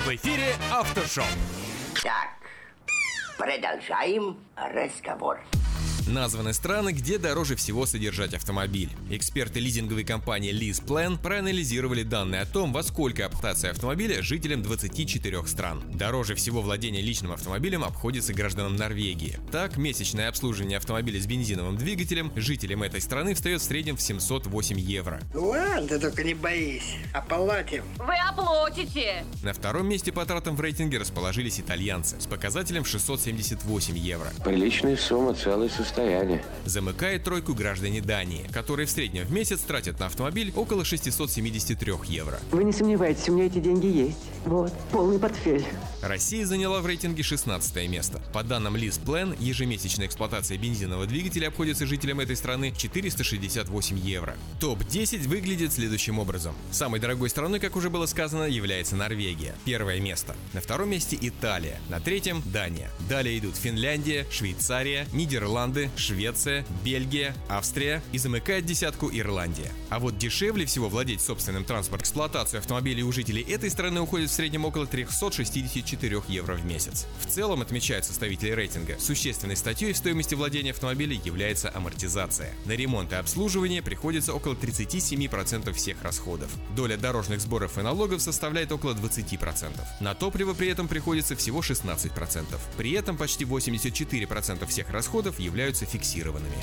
[SPEAKER 21] В эфире Автошоп.
[SPEAKER 30] Так, продолжаем разговор.
[SPEAKER 28] Названы страны, где дороже всего содержать автомобиль. Эксперты лизинговой компании Lease Plan проанализировали данные о том, во сколько обхтация автомобиля жителям 24 стран. Дороже всего владение личным автомобилем обходится гражданам Норвегии. Так, месячное обслуживание автомобиля с бензиновым двигателем жителям этой страны встает в среднем в 708 евро.
[SPEAKER 30] Ладно, только не боись. Оплатим.
[SPEAKER 31] Вы оплатите.
[SPEAKER 28] На втором месте по тратам в рейтинге расположились итальянцы с показателем 678 евро.
[SPEAKER 32] Приличная сумма, целое состояние.
[SPEAKER 28] Замыкает тройку граждане Дании, которые в среднем в месяц тратят на автомобиль около 673 евро.
[SPEAKER 32] Вы не сомневайтесь, у меня эти деньги есть. Вот, полный портфель.
[SPEAKER 28] Россия заняла в рейтинге 16 место. По данным Liz Plan, ежемесячная эксплуатация бензинового двигателя обходится жителям этой страны в 468 евро. Топ-10 выглядит следующим образом. Самой дорогой страной, как уже было сказано, является Норвегия. Первое место. На втором месте Италия. На третьем – Дания. Далее идут Финляндия, Швейцария, Нидерланды, Швеция, Бельгия, Австрия и замыкает десятку Ирландия. А вот дешевле всего владеть собственным транспортом. Эксплуатация автомобилей у жителей этой страны уходит в среднем около 364 евро в месяц. В целом, отмечают составители рейтинга, существенной статьей в стоимости владения автомобиля является амортизация. На ремонт и обслуживание приходится около 37% всех расходов. Доля дорожных сборов и налогов составляет около 20%. На топливо при этом приходится всего 16%. При этом почти 84% всех расходов являются фиксированными.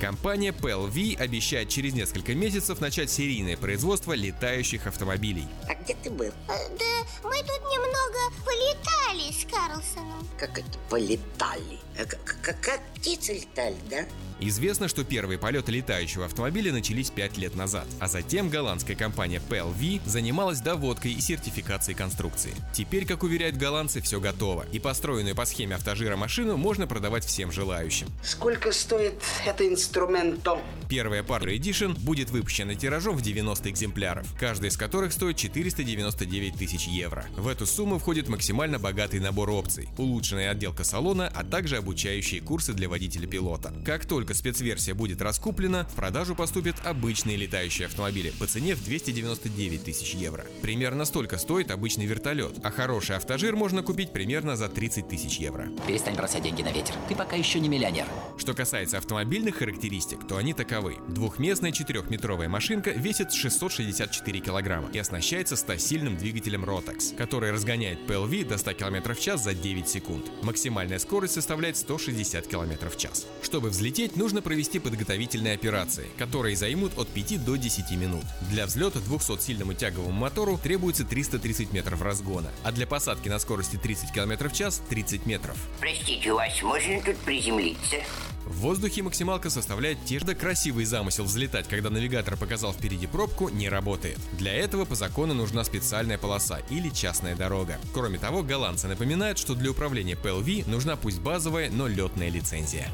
[SPEAKER 28] Компания PLV обещает через несколько месяцев начать серийное производство летающих автомобилей.
[SPEAKER 30] А где ты был?
[SPEAKER 33] Да мы тут немного полетали с Карлсоном.
[SPEAKER 30] Как это полетали? Как, как, как птицы летали, да?
[SPEAKER 28] Известно, что первые полеты летающего автомобиля начались 5 лет назад, а затем голландская компания PLV занималась доводкой и сертификацией конструкции. Теперь, как уверяют голландцы, все готово, и построенную по схеме автожира машину можно продавать всем желающим.
[SPEAKER 30] Сколько стоит это инструменто?
[SPEAKER 28] Первая пара Edition будет выпущена тиражом в 90 экземпляров, каждый из которых стоит 499 тысяч евро. В эту сумму входит максимально богатый набор опций, улучшенная отделка салона, а также обучающие курсы для водителя-пилота. Как только спецверсия будет раскуплена, в продажу поступят обычные летающие автомобили по цене в 299 тысяч евро. Примерно столько стоит обычный вертолет, а хороший автожир можно купить примерно за 30 тысяч евро.
[SPEAKER 34] Перестань бросать деньги на ветер. Ты пока еще не миллионер.
[SPEAKER 28] Что касается автомобильных характеристик, то они таковы. Двухместная четырехметровая машинка весит 664 килограмма и оснащается 100-сильным двигателем Rotax, который разгоняет PLV до 100 км в час за 9 секунд. Максимальная скорость составляет 160 км в час. Чтобы взлететь, нужно провести подготовительные операции, которые займут от 5 до 10 минут. Для взлета 200-сильному тяговому мотору требуется 330 метров разгона, а для посадки на скорости 30 км в час 30 метров.
[SPEAKER 30] Простите, у вас можно тут приземлиться?
[SPEAKER 28] В воздухе максималка составляет те же красивый замысел взлетать, когда навигатор показал впереди пробку, не работает. Для этого по закону нужна специальная полоса или частная дорога. Кроме того, голландцы напоминают, что для управления PLV нужна пусть базовая, но летная лицензия.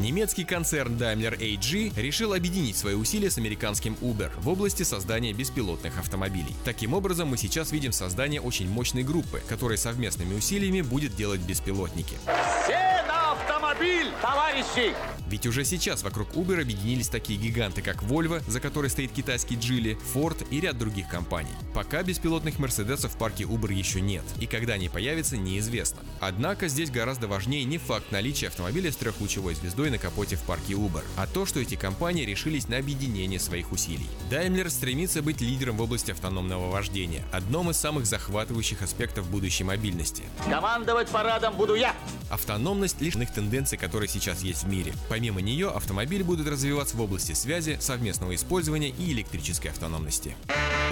[SPEAKER 28] Немецкий концерн Daimler AG решил объединить свои усилия с американским Uber в области создания беспилотных автомобилей. Таким образом, мы сейчас видим создание очень мощной группы, которая совместными усилиями будет делать беспилотники.
[SPEAKER 14] Все на автомобиль, товарищи!
[SPEAKER 28] Ведь уже сейчас вокруг Uber объединились такие гиганты, как Volvo, за которой стоит китайский Geely, Ford и ряд других компаний. Пока беспилотных Мерседесов в парке Uber еще нет, и когда они появятся, неизвестно. Однако здесь гораздо важнее не факт наличия автомобиля с трехлучевой звездой на капоте в парке Uber, а то, что эти компании решились на объединение своих усилий. Daimler стремится быть лидером в области автономного вождения, одном из самых захватывающих аспектов будущей мобильности.
[SPEAKER 14] Командовать парадом буду я!
[SPEAKER 28] Автономность лишних тенденций которые сейчас есть в мире. Помимо нее, автомобили будут развиваться в области связи, совместного использования и электрической автономности.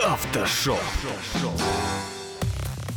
[SPEAKER 25] Автошоу.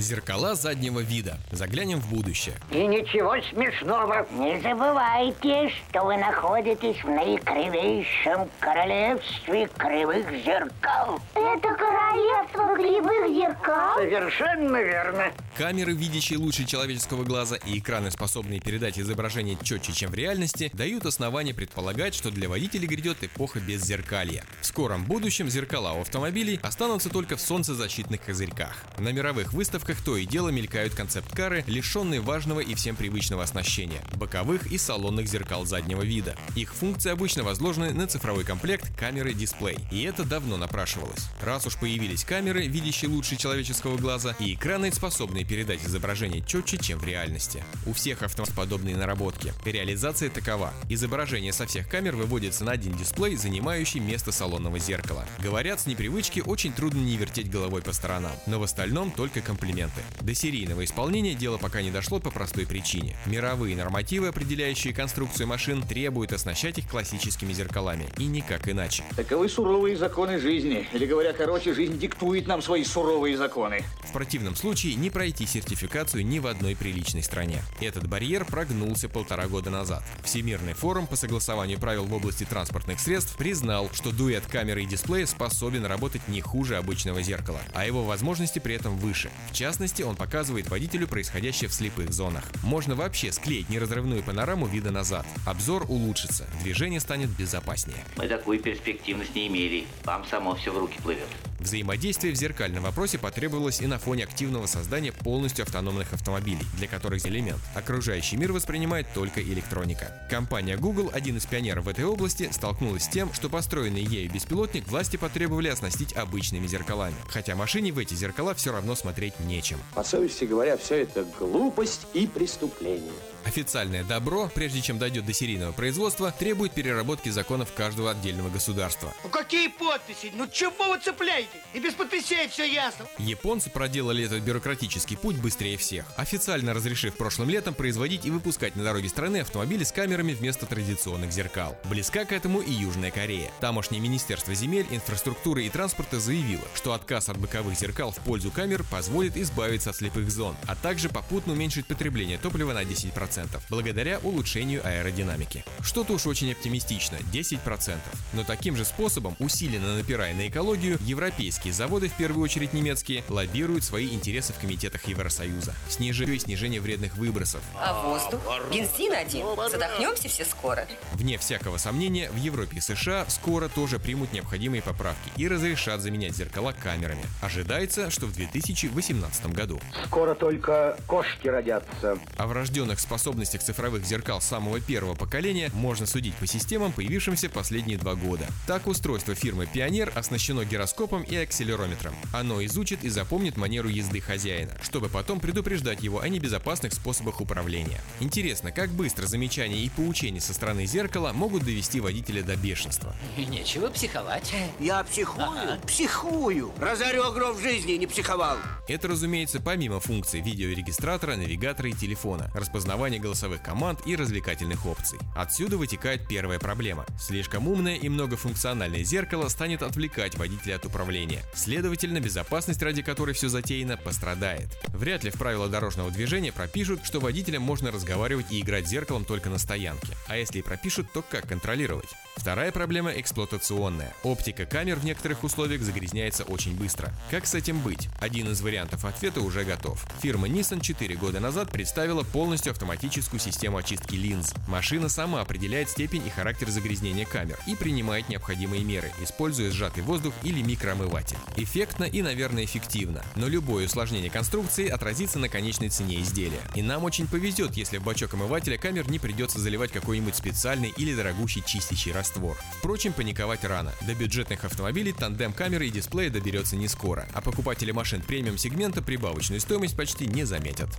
[SPEAKER 28] Зеркала заднего вида. Заглянем в будущее.
[SPEAKER 33] И ничего смешного. Не забывайте, что вы находитесь в наикривейшем королевстве кривых зеркал.
[SPEAKER 23] Это королевство кривых зеркал?
[SPEAKER 33] Совершенно верно.
[SPEAKER 28] Камеры, видящие лучше человеческого глаза, и экраны, способные передать изображение четче, чем в реальности, дают основания предполагать, что для водителей грядет эпоха без зеркалья. В скором будущем зеркала у автомобилей останутся только в солнцезащитных козырьках. На мировых выставках то и дело мелькают концепт-кары, лишенные важного и всем привычного оснащения – боковых и салонных зеркал заднего вида. Их функции обычно возложены на цифровой комплект камеры-дисплей, и это давно напрашивалось. Раз уж появились камеры, видящие лучше человеческого глаза, и экраны, способные передать изображение четче, чем в реальности. У всех автомобилей подобные наработки. Реализация такова. Изображение со всех камер выводится на один дисплей, занимающий место салонного зеркала. Говорят, с непривычки очень трудно не вертеть головой по сторонам, но в остальном только комплименты. До серийного исполнения дело пока не дошло по простой причине. Мировые нормативы, определяющие конструкцию машин, требуют оснащать их классическими зеркалами, и никак иначе.
[SPEAKER 31] Таковы суровые законы жизни. Или говоря короче, жизнь диктует нам свои суровые законы.
[SPEAKER 28] В противном случае не пройти сертификацию ни в одной приличной стране. Этот барьер прогнулся полтора года назад. Всемирный форум по согласованию правил в области транспортных средств признал, что дуэт камеры и дисплея способен работать не хуже обычного зеркала, а его возможности при этом выше. В частности, он показывает водителю происходящее в слепых зонах. Можно вообще склеить неразрывную панораму вида назад. Обзор улучшится, движение станет безопаснее.
[SPEAKER 35] Мы такую перспективность не имели. Вам само все в руки плывет.
[SPEAKER 28] Взаимодействие в зеркальном вопросе потребовалось и на фоне активного создания полностью автономных автомобилей, для которых элемент. Окружающий мир воспринимает только электроника. Компания Google, один из пионеров в этой области, столкнулась с тем, что построенный ею беспилотник власти потребовали оснастить обычными зеркалами. Хотя машине в эти зеркала все равно смотреть нечем.
[SPEAKER 31] По совести говоря, все это глупость и преступление.
[SPEAKER 28] Официальное добро, прежде чем дойдет до серийного производства, требует переработки законов каждого отдельного государства.
[SPEAKER 36] Ну какие подписи? Ну чего вы цепляете? И без подписей все ясно.
[SPEAKER 28] Японцы проделали этот бюрократический путь быстрее всех, официально разрешив прошлым летом производить и выпускать на дороге страны автомобили с камерами вместо традиционных зеркал. Близка к этому и Южная Корея. Тамошнее Министерство земель, инфраструктуры и транспорта заявило, что отказ от боковых зеркал в пользу камер позволит избавиться от слепых зон, а также попутно уменьшить потребление топлива на 10% благодаря улучшению аэродинамики. Что-то уж очень оптимистично, 10%. Но таким же способом, усиленно напирая на экологию, европейские заводы, в первую очередь немецкие, лоббируют свои интересы в комитетах Евросоюза. Снижение и снижение вредных выбросов.
[SPEAKER 37] А воздух? Бензин один. Задохнемся все скоро.
[SPEAKER 28] Вне всякого сомнения, в Европе и США скоро тоже примут необходимые поправки и разрешат заменять зеркала камерами. Ожидается, что в 2018 году.
[SPEAKER 31] Скоро только кошки родятся.
[SPEAKER 28] О врожденных способностях цифровых зеркал самого первого поколения можно судить по системам, появившимся последние два года. Так, устройство фирмы Пионер оснащено гироскопом и акселерометром. Оно изучит и запомнит манеру езды хозяина, чтобы потом предупреждать его о небезопасных способах управления. Интересно, как быстро замечания и поучения со стороны зеркала могут довести водителя до бешенства.
[SPEAKER 34] Нечего психовать.
[SPEAKER 36] Я психую? Ага. Психую. Разорю гроб в жизни, не психовал.
[SPEAKER 28] Это, разумеется, помимо функций видеорегистратора, навигатора и телефона, распознавания голосовых команд и развлекательных опций. Отсюда вытекает первая проблема. Слишком умное и многофункциональное зеркало станет отвлекать водителя от управления. Следовательно, безопасность, ради которой все затеяно, пострадает. Вряд ли в правила дорожного движения пропишут, что водителям можно разговаривать и играть зеркалом только на стоянке. А если и пропишут, то как контролировать? Вторая проблема эксплуатационная. Оптика камер в некоторых условиях загрязняется очень быстро. Как с этим быть? Один из вариантов ответа уже готов. Фирма Nissan 4 года назад представила полностью автоматическую систему очистки линз. Машина сама определяет степень и характер загрязнения камер и принимает необходимые меры, используя сжатый воздух или микроомыватель. Эффектно и, наверное, эффективно, но любое усложнение конструкции отразится на конечной цене изделия. И нам очень повезет, если в бачок омывателя камер не придется заливать какой-нибудь специальный или дорогущий чистящий раствор. Впрочем, паниковать рано. До бюджетных автомобилей тандем камеры и дисплея доберется не скоро, а покупатели машин премиум сегмента прибавочную стоимость почти не заметят.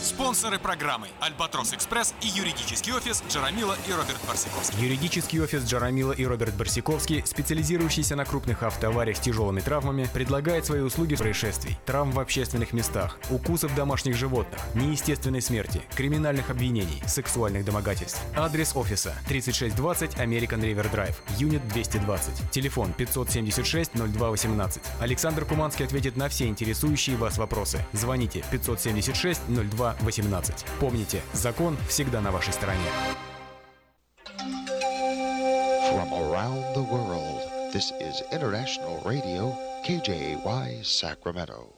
[SPEAKER 28] Спонсоры программы «Альбатрос Экспресс» и юридический офис Джарамила и Роберт Барсиковский.
[SPEAKER 21] Юридический офис Джарамила и Роберт Барсиковский, специализирующийся на крупных автоавариях с тяжелыми травмами, предлагает свои услуги происшествий, травм в общественных местах, укусов домашних животных, неестественной смерти, криминальных обвинений, сексуальных домогательств. Адрес офиса 3620 American River Drive, юнит 220. Телефон 576 0218. Александр Куманский ответит на все интересующие вас вопросы. Звоните 576 0218. Помните, закон всегда на вашей стороне.
[SPEAKER 38] From around the world, this is International Radio, KJY Sacramento.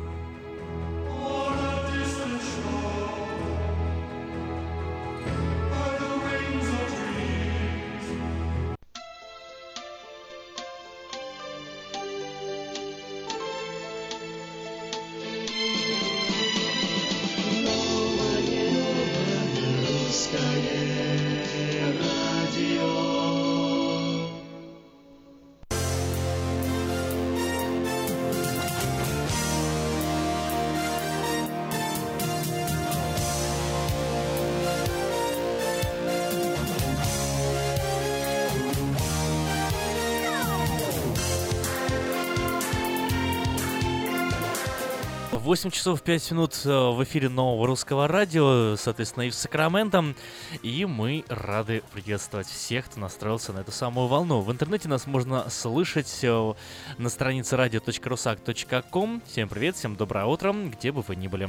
[SPEAKER 4] 8 часов 5 минут э, в эфире нового русского радио, соответственно, и в Сакраменто. И мы рады приветствовать всех, кто настроился на эту самую волну. В интернете нас можно слышать э, на странице radio.rusak.com. Всем привет, всем доброе утро, где бы вы ни были.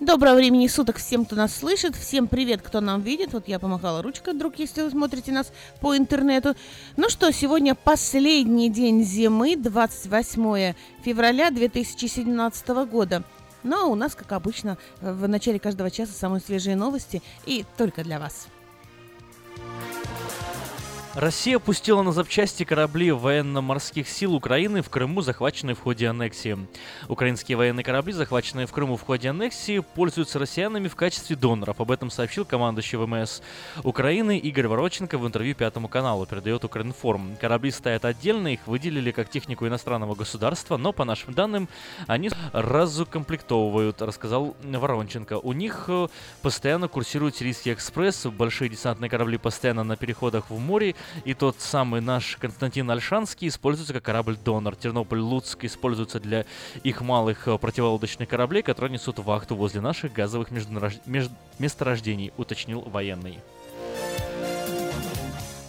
[SPEAKER 6] Доброго времени суток всем, кто нас слышит. Всем привет, кто нам видит. Вот я помахала ручкой, друг, если вы смотрите нас по интернету. Ну что, сегодня последний день зимы, 28 февраля 2017 года. Ну а у нас, как обычно, в начале каждого часа самые свежие новости и только для вас.
[SPEAKER 4] Россия пустила на запчасти корабли военно-морских сил Украины в Крыму, захваченные в ходе аннексии. Украинские военные корабли, захваченные в Крыму в ходе аннексии, пользуются россиянами в качестве доноров. Об этом сообщил командующий ВМС Украины Игорь Вороченко в интервью Пятому каналу, передает Укринформ. Корабли стоят отдельно, их выделили как технику иностранного государства, но, по нашим данным, они разукомплектовывают, рассказал Воронченко. У них э, постоянно курсирует Сирийский экспресс, большие десантные корабли постоянно на переходах в море, и тот самый наш Константин Альшанский используется как корабль-донор. Тернополь-Луцк используется для их малых э, противолодочных кораблей, которые несут вахту возле наших газовых междунарож... меж... месторождений, уточнил военный.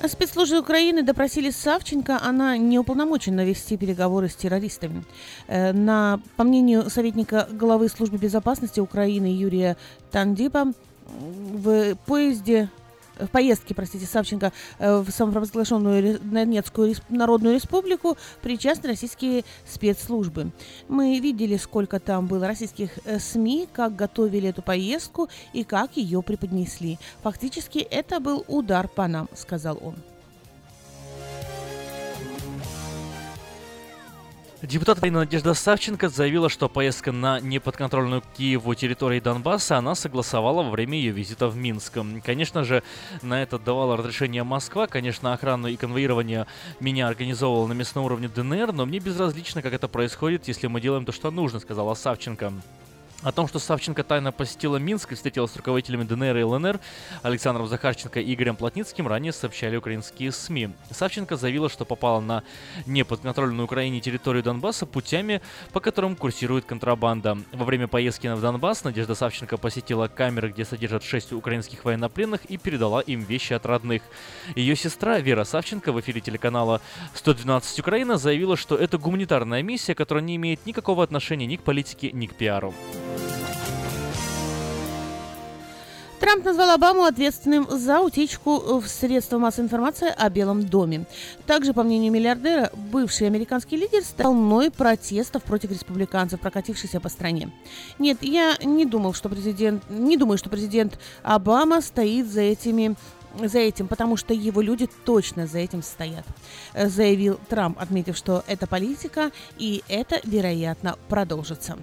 [SPEAKER 6] Спецслужбы Украины допросили Савченко, она не уполномочена вести переговоры с террористами. Э, на, по мнению советника главы службы безопасности Украины Юрия Тандипа, в поезде в поездке, простите, Савченко э, в самопровозглашенную Донецкую Народную Республику причастны российские спецслужбы. Мы видели, сколько там было российских э, СМИ, как готовили эту поездку и как ее преподнесли. Фактически это был удар по нам, сказал он.
[SPEAKER 4] Депутат Украины Надежда Савченко заявила, что поездка на неподконтрольную Киеву территории Донбасса она согласовала во время ее визита в Минск. Конечно же, на это давала разрешение Москва. Конечно, охрану и конвоирование меня организовывал на местном уровне ДНР, но мне безразлично, как это происходит, если мы делаем то, что нужно, сказала Савченко. О том, что Савченко тайно посетила Минск и встретилась с руководителями ДНР и ЛНР Александром Захарченко и Игорем Плотницким, ранее сообщали украинские СМИ. Савченко заявила, что попала на неподконтрольную Украине территорию Донбасса путями, по которым курсирует контрабанда. Во время поездки в Донбасс Надежда Савченко посетила камеры, где содержат шесть украинских военнопленных и передала им вещи от родных. Ее сестра Вера Савченко в эфире телеканала 112 Украина заявила, что это гуманитарная миссия, которая не имеет никакого отношения ни к политике, ни к пиару.
[SPEAKER 6] Трамп назвал Обаму ответственным за утечку в средства массовой информации о Белом доме. Также, по мнению миллиардера, бывший американский лидер стал волной протестов против республиканцев, прокатившихся по стране. Нет, я не думал, что президент, не думаю, что президент Обама стоит за этими за этим, потому что его люди точно за этим стоят, заявил Трамп, отметив, что это политика и это, вероятно, продолжится.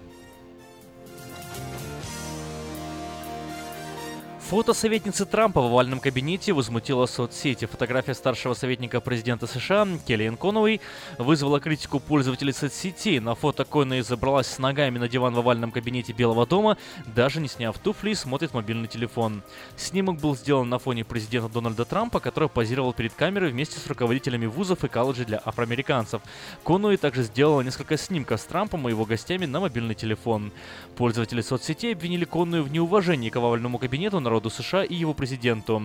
[SPEAKER 4] Фото советницы Трампа в овальном кабинете возмутило соцсети. Фотография старшего советника президента США Келлиан Коновой вызвала критику пользователей соцсетей. На фото Конной забралась с ногами на диван в овальном кабинете Белого дома, даже не сняв туфли смотрит мобильный телефон. Снимок был сделан на фоне президента Дональда Трампа, который позировал перед камерой вместе с руководителями вузов и колледжей для афроамериканцев. Конуэй также сделала несколько снимков с Трампом и его гостями на мобильный телефон. Пользователи соцсетей обвинили Конную в неуважении к овальному кабинету народа народу США и его президенту.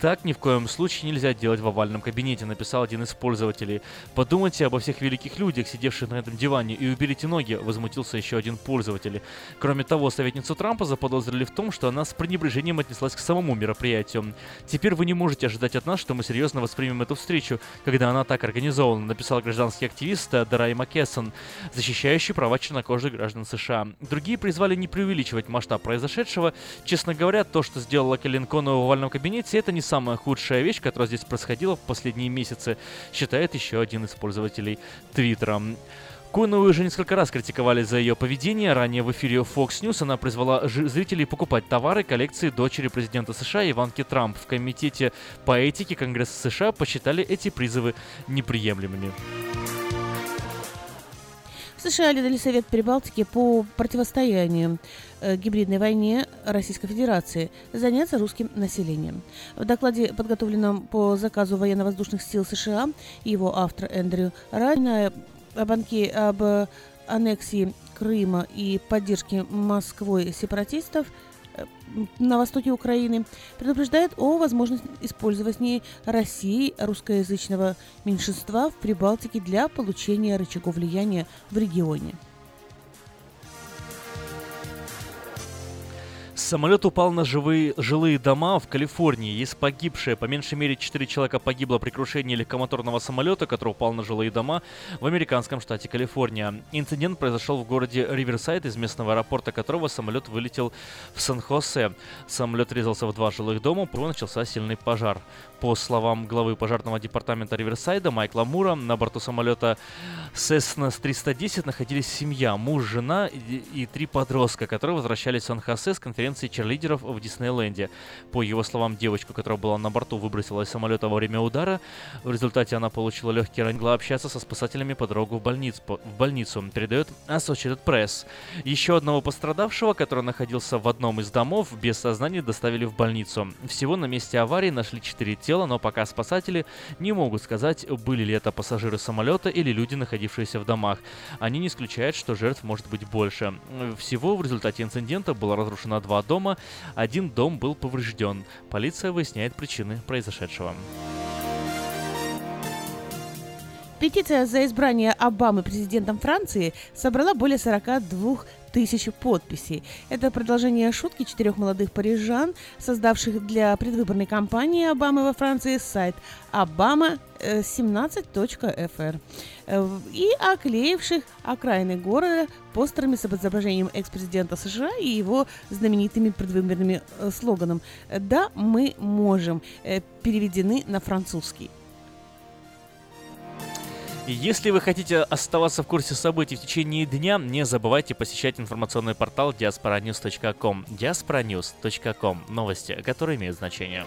[SPEAKER 4] Так ни в коем случае нельзя делать в овальном кабинете, написал один из пользователей. Подумайте обо всех великих людях, сидевших на этом диване, и уберите ноги, возмутился еще один пользователь. Кроме того, советницу Трампа заподозрили в том, что она с пренебрежением отнеслась к самому мероприятию. Теперь вы не можете ожидать от нас, что мы серьезно воспримем эту встречу, когда она так организована, написал гражданский активист Дарай Маккессон, защищающий права чернокожих граждан США. Другие призвали не преувеличивать масштаб произошедшего. Честно говоря, то, что сделала Коннелл в овальном кабинете, это не самая худшая вещь, которая здесь происходила в последние месяцы, считает еще один из пользователей Твиттера. Конную уже несколько раз критиковали за ее поведение. Ранее в эфире Fox News она призвала зрителей покупать товары коллекции дочери президента США Иванки Трамп. В Комитете по этике Конгресса США посчитали эти призывы неприемлемыми.
[SPEAKER 6] США дали Совет Прибалтики по противостоянию э, гибридной войне Российской Федерации заняться русским населением. В докладе, подготовленном по заказу военно-воздушных сил США, его автор Эндрю Райна об, об аннексии Крыма и поддержке Москвой сепаратистов – на востоке Украины предупреждает о возможности использования России русскоязычного меньшинства в Прибалтике для получения рычагов влияния в регионе.
[SPEAKER 4] Самолет упал на живые, жилые дома в Калифорнии. Есть погибшие. По меньшей мере 4 человека погибло при крушении легкомоторного самолета, который упал на жилые дома в американском штате Калифорния. Инцидент произошел в городе Риверсайд, из местного аэропорта которого самолет вылетел в Сан-Хосе. Самолет резался в два жилых дома, по начался сильный пожар. По словам главы пожарного департамента Риверсайда Майкла Мура, на борту самолета Cessna 310 находились семья, муж, жена и, и три подростка, которые возвращались в Сан-Хосе с конференции черлидеров в Диснейленде. По его словам, девочку, которая была на борту, выбросила из самолета во время удара. В результате она получила легкие ранения, могла общаться со спасателями по дорогу в, больниц, в больницу, передает Associated Press. Еще одного пострадавшего, который находился в одном из домов, без сознания доставили в больницу. Всего на месте аварии нашли четыре тела, но пока спасатели не могут сказать, были ли это пассажиры самолета или люди, находившиеся в домах. Они не исключают, что жертв может быть больше. Всего в результате инцидента было разрушено два дома, один дом был поврежден. Полиция выясняет причины произошедшего.
[SPEAKER 6] Петиция за избрание Обамы президентом Франции собрала более 42 тысяч подписей. Это продолжение шутки четырех молодых парижан, создавших для предвыборной кампании Обамы во Франции сайт obama17.fr и оклеивших окраины города постерами с изображением экс-президента США и его знаменитыми предвыборными э, слоганом «Да, мы можем», э, переведены на французский.
[SPEAKER 4] Если вы хотите оставаться в курсе событий в течение дня, не забывайте посещать информационный портал diasporanews.com. diasporanews.com. Новости, которые имеют значение.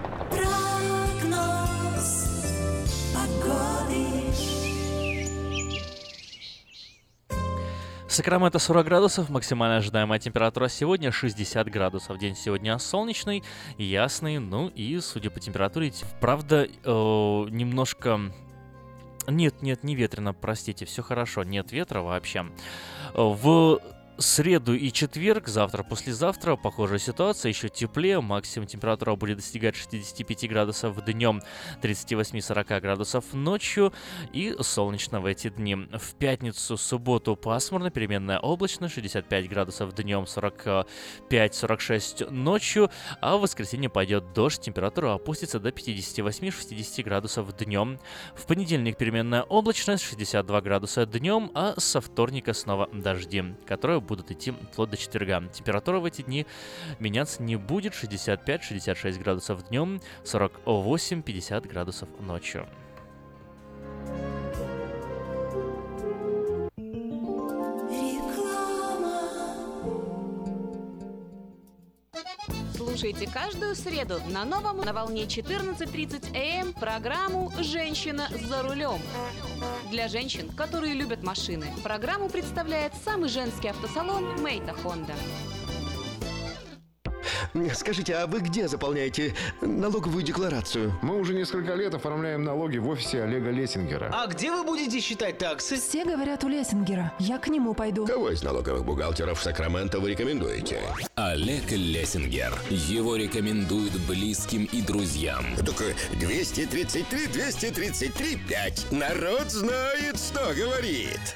[SPEAKER 4] Сакраменто 40 градусов, максимальная ожидаемая температура сегодня 60 градусов. День сегодня солнечный, ясный, ну и, судя по температуре, правда, э, немножко... Нет, нет, не ветрено, простите, все хорошо, нет ветра вообще. В среду и четверг, завтра, послезавтра, похожая ситуация, еще теплее, максимум температура будет достигать 65 градусов днем, 38-40 градусов ночью и солнечно в эти дни. В пятницу, субботу пасмурно, переменная облачность, 65 градусов днем, 45-46 ночью, а в воскресенье пойдет дождь, температура опустится до 58-60 градусов днем. В понедельник переменная облачность, 62 градуса днем, а со вторника снова дожди, которые будут идти вплоть до четверга. Температура в эти дни меняться не будет. 65-66 градусов днем, 48-50 градусов ночью.
[SPEAKER 39] Слушайте каждую среду на новом на волне 14.30 АМ программу «Женщина за рулем». Для женщин, которые любят машины, программу представляет самый женский автосалон «Мейта Хонда».
[SPEAKER 40] Скажите, а вы где заполняете налоговую декларацию?
[SPEAKER 41] Мы уже несколько лет оформляем налоги в офисе Олега Лессингера.
[SPEAKER 12] А где вы будете считать таксы?
[SPEAKER 42] Все говорят у Лессингера. Я к нему пойду.
[SPEAKER 43] Кого из налоговых бухгалтеров Сакраменто вы рекомендуете?
[SPEAKER 9] Олег Лессингер. Его рекомендуют близким и друзьям.
[SPEAKER 43] Так 233, 233, 5. Народ знает, что говорит.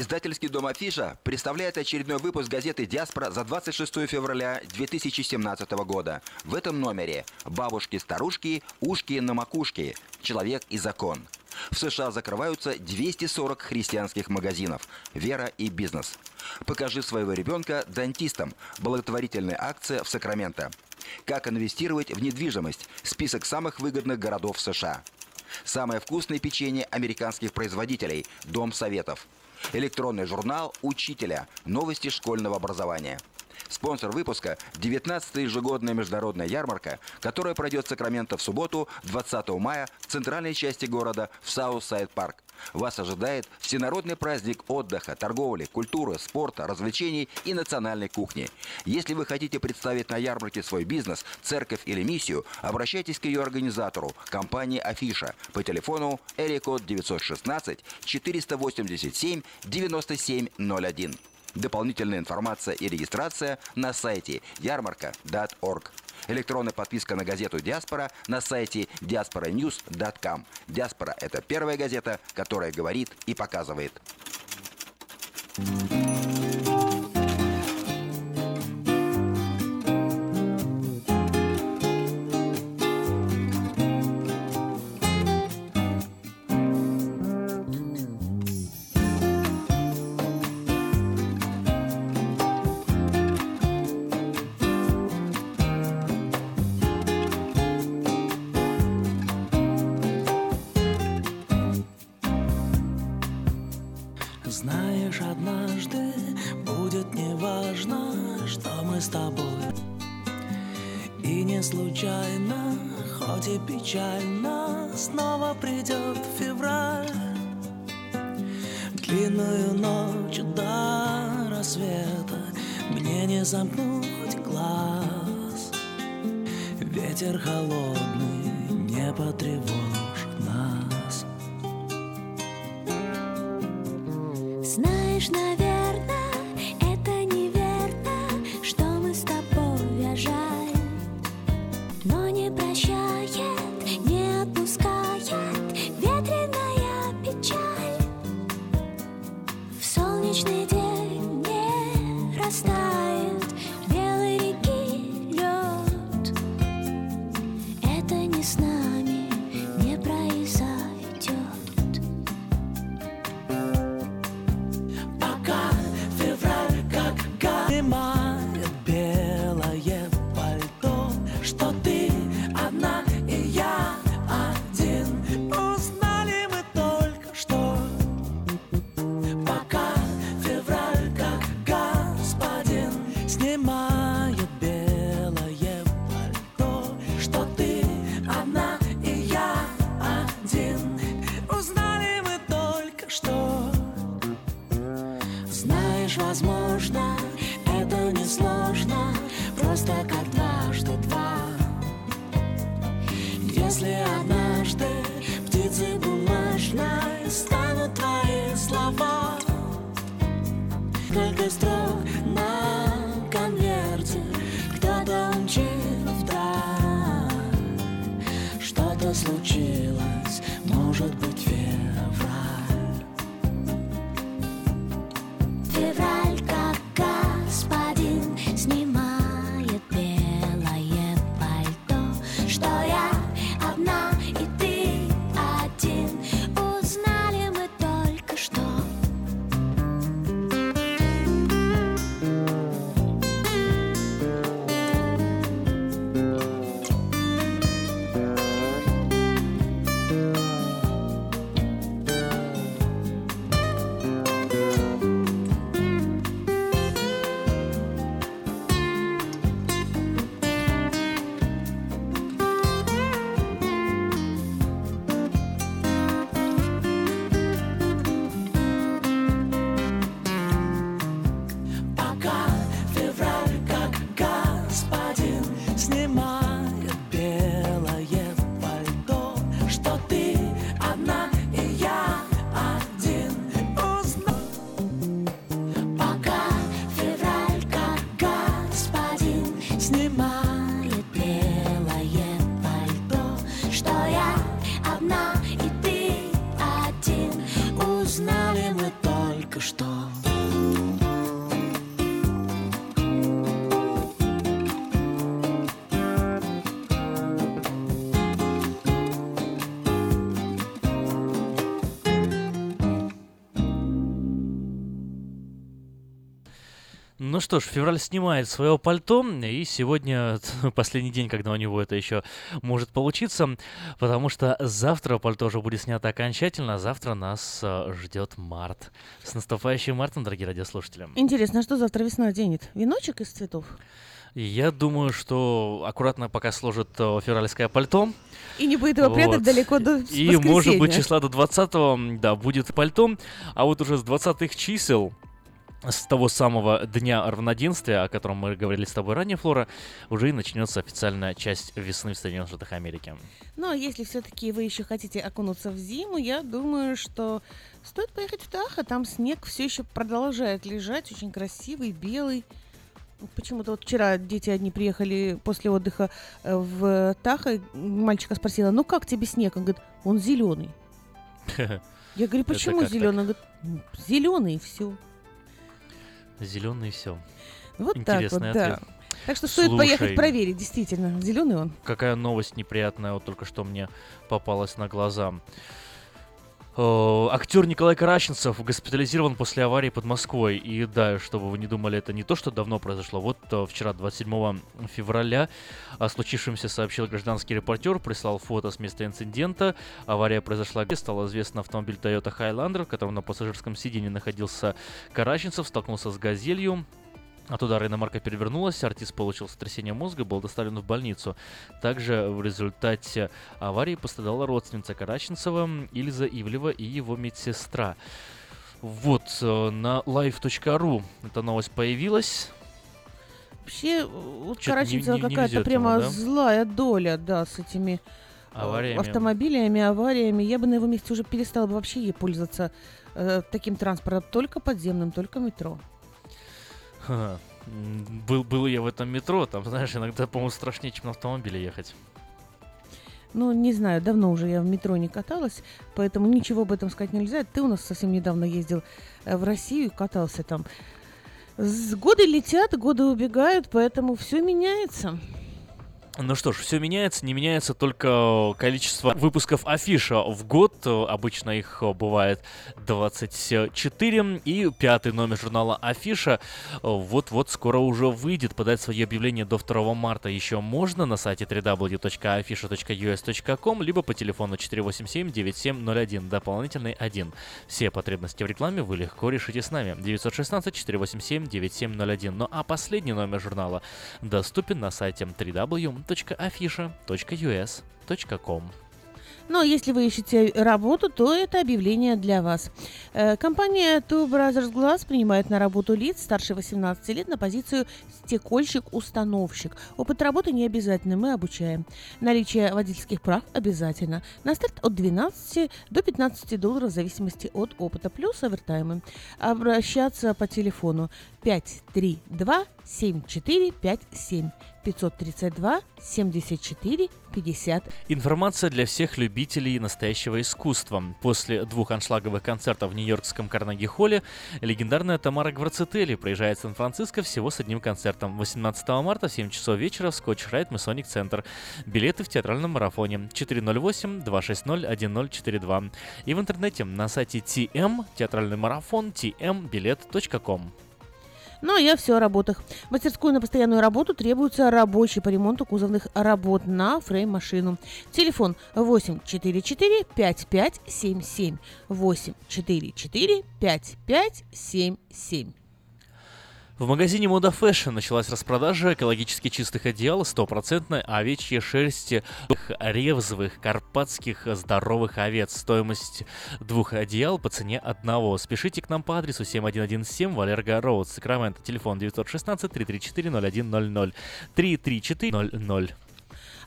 [SPEAKER 44] Издательский дом «Афиша» представляет очередной выпуск газеты «Диаспора» за 26 февраля 2017 года. В этом номере «Бабушки-старушки, ушки на макушке. Человек и закон». В США закрываются 240 христианских магазинов «Вера и бизнес». Покажи своего ребенка дантистам. Благотворительная акция в Сакраменто. Как инвестировать в недвижимость? Список самых выгодных городов США. Самое вкусное печенье американских производителей. Дом советов. Электронный журнал «Учителя». Новости школьного образования. Спонсор выпуска – 19-я ежегодная международная ярмарка, которая пройдет в Сакраменто в субботу, 20 мая, в центральной части города, в Саутсайд Парк. Вас ожидает всенародный праздник отдыха, торговли, культуры, спорта, развлечений и национальной кухни. Если вы хотите представить на ярмарке свой бизнес, церковь или миссию, обращайтесь к ее организатору, компании «Афиша» по телефону Эрикод 916 487 9701. Дополнительная информация и регистрация на сайте ярмарка.org. Электронная подписка на газету «Диаспора» на сайте diasporanews.com. «Диаспора» — это первая газета, которая говорит и показывает.
[SPEAKER 45] Знаешь,
[SPEAKER 4] Ну что ж, февраль снимает свое пальто, и сегодня последний день, когда у него это еще может получиться, потому что завтра пальто уже будет снято окончательно, а завтра нас э, ждет март. С наступающим мартом, дорогие радиослушатели.
[SPEAKER 6] Интересно, а что завтра весна оденет? Веночек из цветов?
[SPEAKER 4] Я думаю, что аккуратно пока сложит э, февральское пальто.
[SPEAKER 6] И не будет его прятать
[SPEAKER 4] Вот.
[SPEAKER 6] далеко до
[SPEAKER 4] И, может быть, числа до 20 да, будет пальто, а вот уже с 20 чисел с того самого дня равноденствия, о котором мы говорили с тобой ранее, Флора, уже и начнется официальная часть весны в Соединенных Штатах Америки.
[SPEAKER 6] Но если все-таки вы еще хотите окунуться в зиму, я думаю, что стоит поехать в Тахо. Там снег все еще продолжает лежать, очень красивый, белый. Почему-то вот вчера дети одни приехали после отдыха э, в Тахо. Мальчика спросила, ну как тебе снег? Он говорит, он зеленый. Я говорю, почему зеленый? Он говорит, зеленый и все.
[SPEAKER 4] Зеленый и все.
[SPEAKER 6] Вот
[SPEAKER 4] Интересный
[SPEAKER 6] так вот, да.
[SPEAKER 4] ответ.
[SPEAKER 6] Так что стоит
[SPEAKER 4] Слушай,
[SPEAKER 6] поехать проверить, действительно, зеленый он.
[SPEAKER 4] Какая новость неприятная, вот только что мне попалась на глаза. Э, Актер Николай Караченцев госпитализирован после аварии под Москвой. И да, чтобы вы не думали, это не то, что давно произошло. Вот э, вчера, 27 февраля, о случившемся сообщил гражданский репортер, прислал фото с места инцидента. Авария произошла, где стало известно автомобиль Toyota Highlander, в котором на пассажирском сиденье находился Караченцев, столкнулся с «Газелью». От удара иномарка перевернулась, артист получил сотрясение мозга, был доставлен в больницу. Также в результате аварии пострадала родственница Караченцева Ильза Ивлева и его медсестра. Вот, э, на live.ru эта новость появилась.
[SPEAKER 6] Вообще, вот
[SPEAKER 4] Чё-то не-
[SPEAKER 6] Караченцева какая-то прямо
[SPEAKER 4] ему, да?
[SPEAKER 6] злая доля, да, с этими э,
[SPEAKER 4] Авариями.
[SPEAKER 6] автомобилями, авариями. Я бы на его месте уже перестала бы вообще ей пользоваться э, таким транспортом, только подземным, только метро.
[SPEAKER 4] Был, был я в этом метро, там, знаешь, иногда, по-моему, страшнее, чем на автомобиле ехать.
[SPEAKER 6] Ну, не знаю, давно уже я в метро не каталась, поэтому ничего об этом сказать нельзя. Ты у нас совсем недавно ездил э, в Россию катался там. Годы летят, годы убегают, поэтому все меняется.
[SPEAKER 4] Ну что ж, все меняется, не меняется только количество выпусков афиша в год. Э, Обычно их э, бывает 24. И пятый номер журнала Афиша э, вот-вот скоро уже выйдет. Подать свои объявления до 2 марта еще можно на сайте www.afisha.us.com либо по телефону 487-9701, дополнительный 1. Все потребности в рекламе вы легко решите с нами. 916-487-9701. Ну а последний номер журнала доступен на сайте www.afisha.us.com.
[SPEAKER 6] Но если вы ищете работу, то это объявление для вас. Э, Компания Two Brothers Glass принимает на работу лиц старше 18 лет на позицию стекольщик-установщик. Опыт работы не обязательно, мы обучаем. Наличие водительских прав обязательно. На старт от 12 до 15 долларов в зависимости от опыта, плюс овертаймы. Обращаться по телефону 532 7457 532 74 50.
[SPEAKER 4] Информация для всех любителей настоящего искусства. После двух аншлаговых концертов в нью-йоркском Карнеги-холле легендарная Тамара Гварцетели проезжает в Сан-Франциско всего с одним концертом. 18 марта в 7 часов вечера в Скотч Райт Масоник Центр. Билеты в театральном марафоне 408-260-1042. И в интернете на сайте TM, театральный марафон, tmbilet.com.
[SPEAKER 6] Ну, а я все о работах. В мастерскую на постоянную работу требуется рабочий по ремонту кузовных работ на фрейм-машину. Телефон 844 5577 844 5577.
[SPEAKER 4] В магазине Мода Fashion началась распродажа экологически чистых одеял стопроцентной овечьей шерсти ревзовых карпатских здоровых овец. Стоимость двух одеял по цене одного. Спешите к нам по адресу 7117 Валерго Роуд, Сакраменто, телефон 916 334 0100 334 00.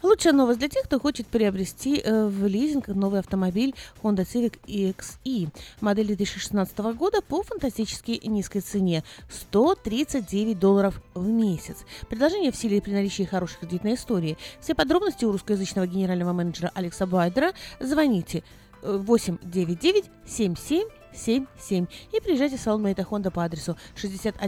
[SPEAKER 6] Лучшая новость для тех, кто хочет приобрести э, в лизинг новый автомобиль Honda Civic EXE модель 2016 года по фантастически низкой цене 139 долларов в месяц. Предложение в силе при наличии хорошей кредитной истории. Все подробности у русскоязычного генерального менеджера Алекса Байдера. Звоните э, 899 77 77 и приезжайте в салон Мэйта Honda по адресу 6100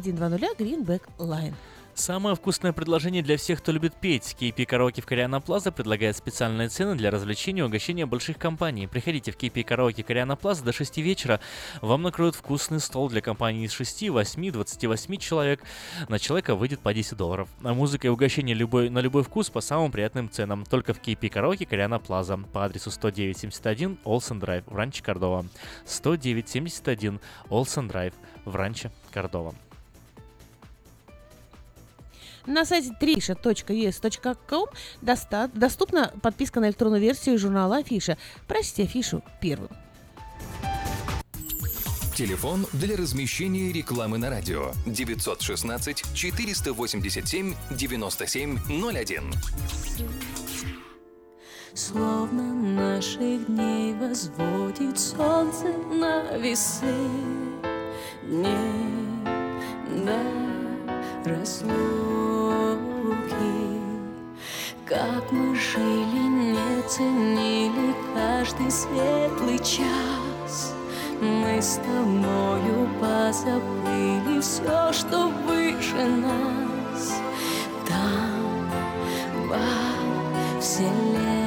[SPEAKER 6] Greenback Line.
[SPEAKER 4] Самое вкусное предложение для всех, кто любит петь. KP Караоке в Кориана Плаза предлагает специальные цены для развлечения и угощения больших компаний. Приходите в KP Караоке Кориана Плаза до 6 вечера. Вам накроют вкусный стол для компании из 6, 8, 28 человек. На человека выйдет по 10 долларов. А музыка и угощение любой, на любой вкус по самым приятным ценам. Только в KP Караоке Кориана Плаза по адресу 10971 Олсен Драйв в Ранче Кордова. 10971 Олсен Драйв в Ранче Кордова.
[SPEAKER 6] На сайте trisha.us.com доступна подписка на электронную версию журнала Афиша. Прочти афишу первым.
[SPEAKER 46] Телефон для размещения рекламы на радио 916 487 9701.
[SPEAKER 15] Словно наших дней возводит солнце на весы Дней до разлуки Как мы жили, не ценили каждый светлый час. Мы с тобою позабыли все, что выше нас. Там, во вселенной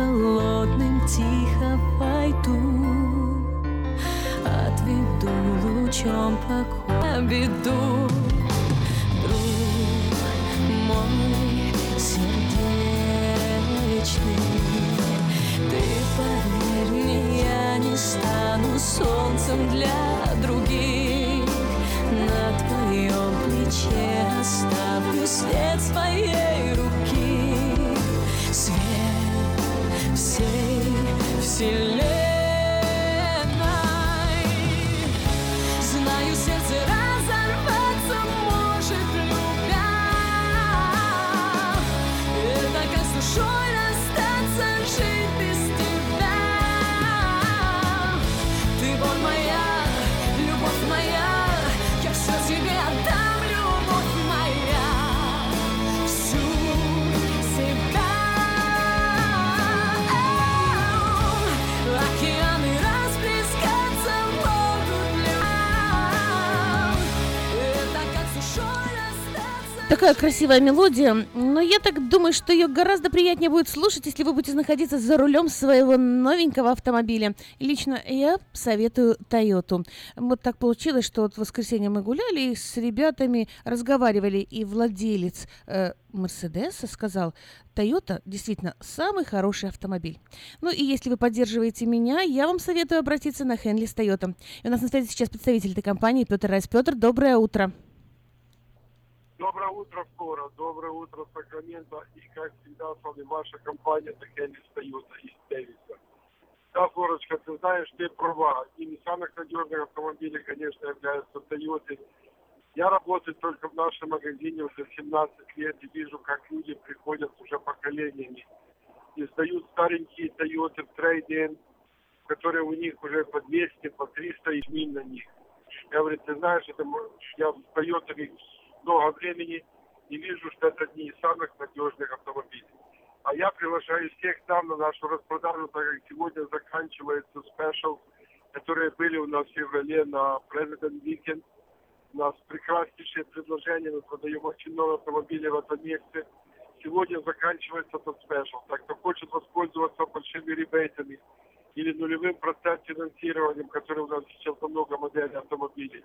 [SPEAKER 15] холодным Тихо войду. Отведу лучом покоя беду Друг мой сердечный Ты поверь я не стану солнцем для других. На твоем плече оставлю след своей вселенной
[SPEAKER 6] Такая красивая мелодия, но я так думаю, что ее гораздо приятнее будет слушать, если вы будете находиться за рулем своего новенького автомобиля. Лично я советую Тойоту. Вот так получилось, что вот в воскресенье мы гуляли и с ребятами разговаривали, и владелец э, Мерседеса сказал, Тойота действительно самый хороший автомобиль. Ну и если вы поддерживаете меня, я вам советую обратиться на Хенли с Тойота. И у нас на связи сейчас представитель этой компании Петр Райс. Петр, доброе утро.
[SPEAKER 47] Утро, Флора. Доброе утро, Сакраменто. И, как всегда, с вами ваша компания Тахенис Тойота из Дэвиса. Да, Флорочка, ты знаешь, ты права. Одним из самых надежных автомобилей, конечно, являются Тойоты. Я работаю только в нашем магазине уже 17 лет и вижу, как люди приходят уже поколениями и сдают старенькие Тойоты в трейдинг, которые у них уже по 200, по 300 и миль на них. Я говорю, ты знаешь, это я с Тойотами много времени и вижу, что это одни из самых надежных автомобилей. А я приглашаю всех там на нашу распродажу, так как сегодня заканчивается special, которые были у нас в феврале на President Weekend. У нас прекраснейшие предложения, мы продаем очень много автомобилей в этом месте. Сегодня заканчивается этот special. Так кто хочет воспользоваться большими ребейтами или нулевым процент финансированием, который у нас сейчас много моделей автомобилей,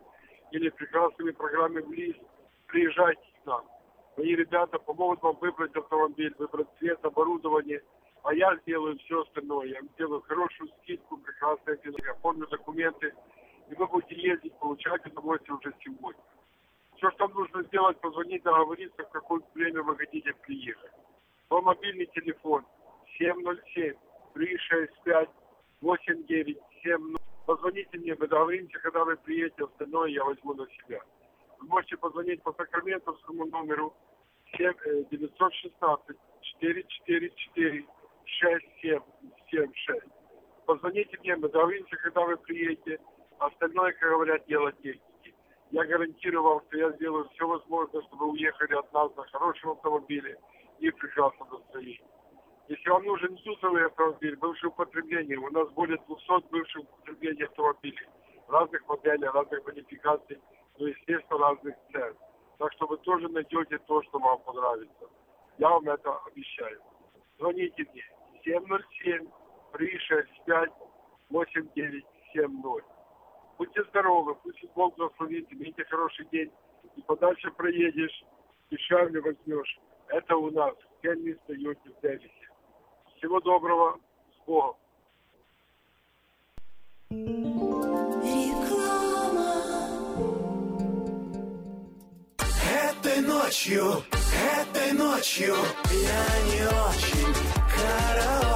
[SPEAKER 47] или прекрасными программами ВЛИС, приезжайте к нам. Мои ребята помогут вам выбрать автомобиль, выбрать цвет, оборудование, а я сделаю все остальное. Я сделаю хорошую скидку, прекрасное финансовое, оформлю документы, и вы будете ездить, получать удовольствие уже сегодня. Все, что нужно сделать, позвонить, договориться, в какое время вы хотите приехать. Мой мобильный телефон 707 365 8970. Позвоните мне, мы договоримся, когда вы приедете, остальное я возьму на себя. Вы можете позвонить по сакраментовскому номеру 7, э, 916 444 6776. Позвоните мне, мы договоримся, когда вы приедете. Остальное, как говорят, дело техники. Я гарантирую вам, что я сделаю все возможное, чтобы вы уехали от нас на хорошем автомобиле и в прекрасном настроении. Если вам нужен юзовый автомобиль, бывшее употребление, у нас более 200 бывших употреблений автомобилей, разных моделей, разных модификаций, но, естественно, разных цен. Так что вы тоже найдете то, что вам понравится. Я вам это обещаю. Звоните мне 707 365 8970. Будьте здоровы, пусть Бог благословит, имейте хороший день. И подальше проедешь, дешевле возьмешь. Это у нас в Кенни Тойоте в Дэвисе. Всего доброго, с Богом.
[SPEAKER 48] Этой ночью, этой ночью я не очень караочен.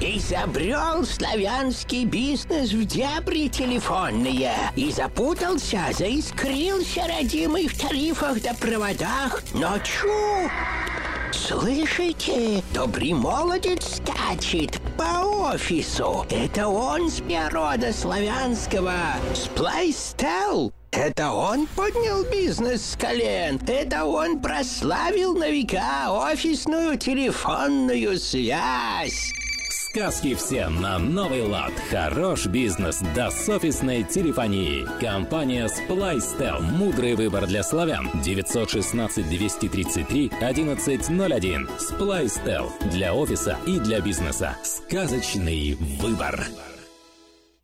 [SPEAKER 49] Изобрел славянский бизнес в дебри телефонные И запутался, заискрился родимый в тарифах да проводах Но чу! Слышите? Добрый молодец скачет по офису Это он с рода славянского Сплайстел это он поднял бизнес с колен. Это он прославил на века офисную телефонную связь.
[SPEAKER 50] Сказки все на новый лад. Хорош бизнес до с офисной телефонии. Компания Splystel. Мудрый выбор для славян. 916-233-1101. Splystel. Для офиса и для бизнеса. Сказочный выбор.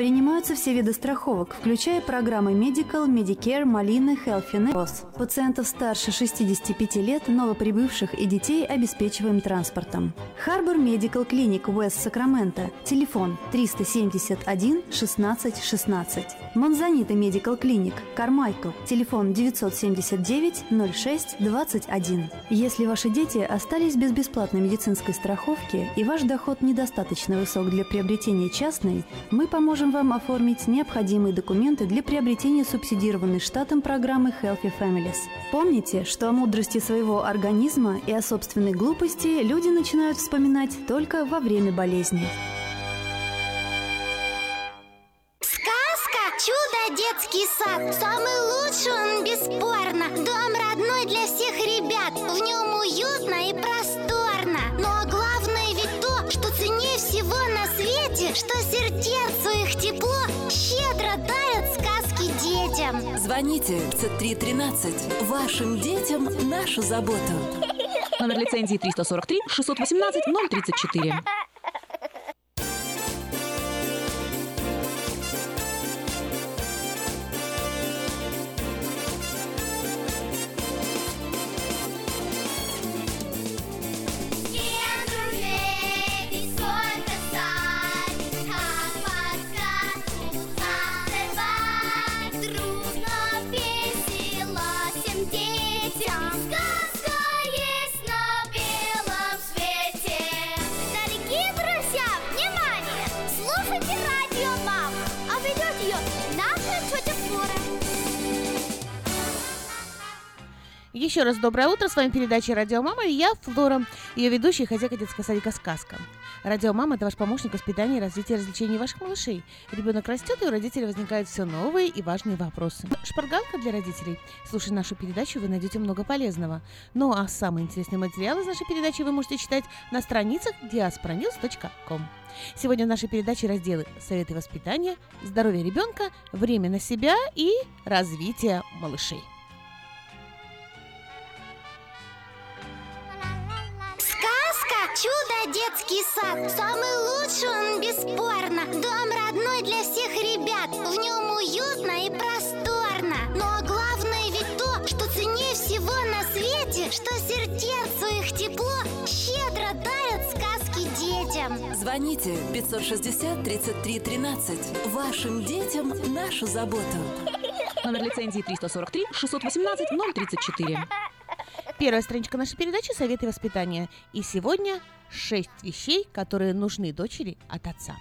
[SPEAKER 51] Принимаются все виды страховок, включая программы Medical, Medicare, Малины, Healthy Ross. Пациентов старше 65 лет, новоприбывших и детей обеспечиваем транспортом. Харбор Medical Clinic West Сакраменто. Телефон 371 16 16. Монзанита Medical Clinic Кармайкл. Телефон 979 06 21. Если ваши дети остались без бесплатной медицинской страховки и ваш доход недостаточно высок для приобретения частной, мы поможем вам оформить необходимые документы для приобретения субсидированной штатом программы Healthy Families. Помните, что о мудрости своего организма и о собственной глупости люди начинают вспоминать только во время болезни.
[SPEAKER 52] Сказка «Чудо детский сад». Самый лучший он, бесспорно. Дом родной для всех ребят. В нем уютно и просторно. Что сердцу их тепло щедро дарят сказки детям.
[SPEAKER 53] Звоните 5313. Вашим детям нашу заботу.
[SPEAKER 54] Номер лицензии 343 618 034.
[SPEAKER 6] Еще раз доброе утро. С вами передача «Радио Мама» и я, Флора, ее ведущая и хозяйка детского садика «Сказка». «Радио Мама» — это ваш помощник в воспитании и развитии развлечений ваших малышей. Ребенок растет, и у родителей возникают все новые и важные вопросы. Шпаргалка для родителей. Слушая нашу передачу, вы найдете много полезного. Ну а самые интересные материалы из нашей передачи вы можете читать на страницах diasporanews.com. Сегодня в нашей передаче разделы «Советы воспитания», «Здоровье ребенка», «Время на себя» и «Развитие малышей».
[SPEAKER 52] «Чудо детский сад». Самый лучший он, бесспорно. Дом родной для всех ребят. В нем уютно и просторно. Но главное ведь то, что ценнее всего на свете, что сердцу их тепло щедро сказки детям.
[SPEAKER 53] Звоните 560 33 13. Вашим детям нашу заботу.
[SPEAKER 54] Номер лицензии 343 618 034.
[SPEAKER 6] Первая страничка нашей передачи «Советы воспитания». И сегодня шесть вещей, которые нужны дочери от отца.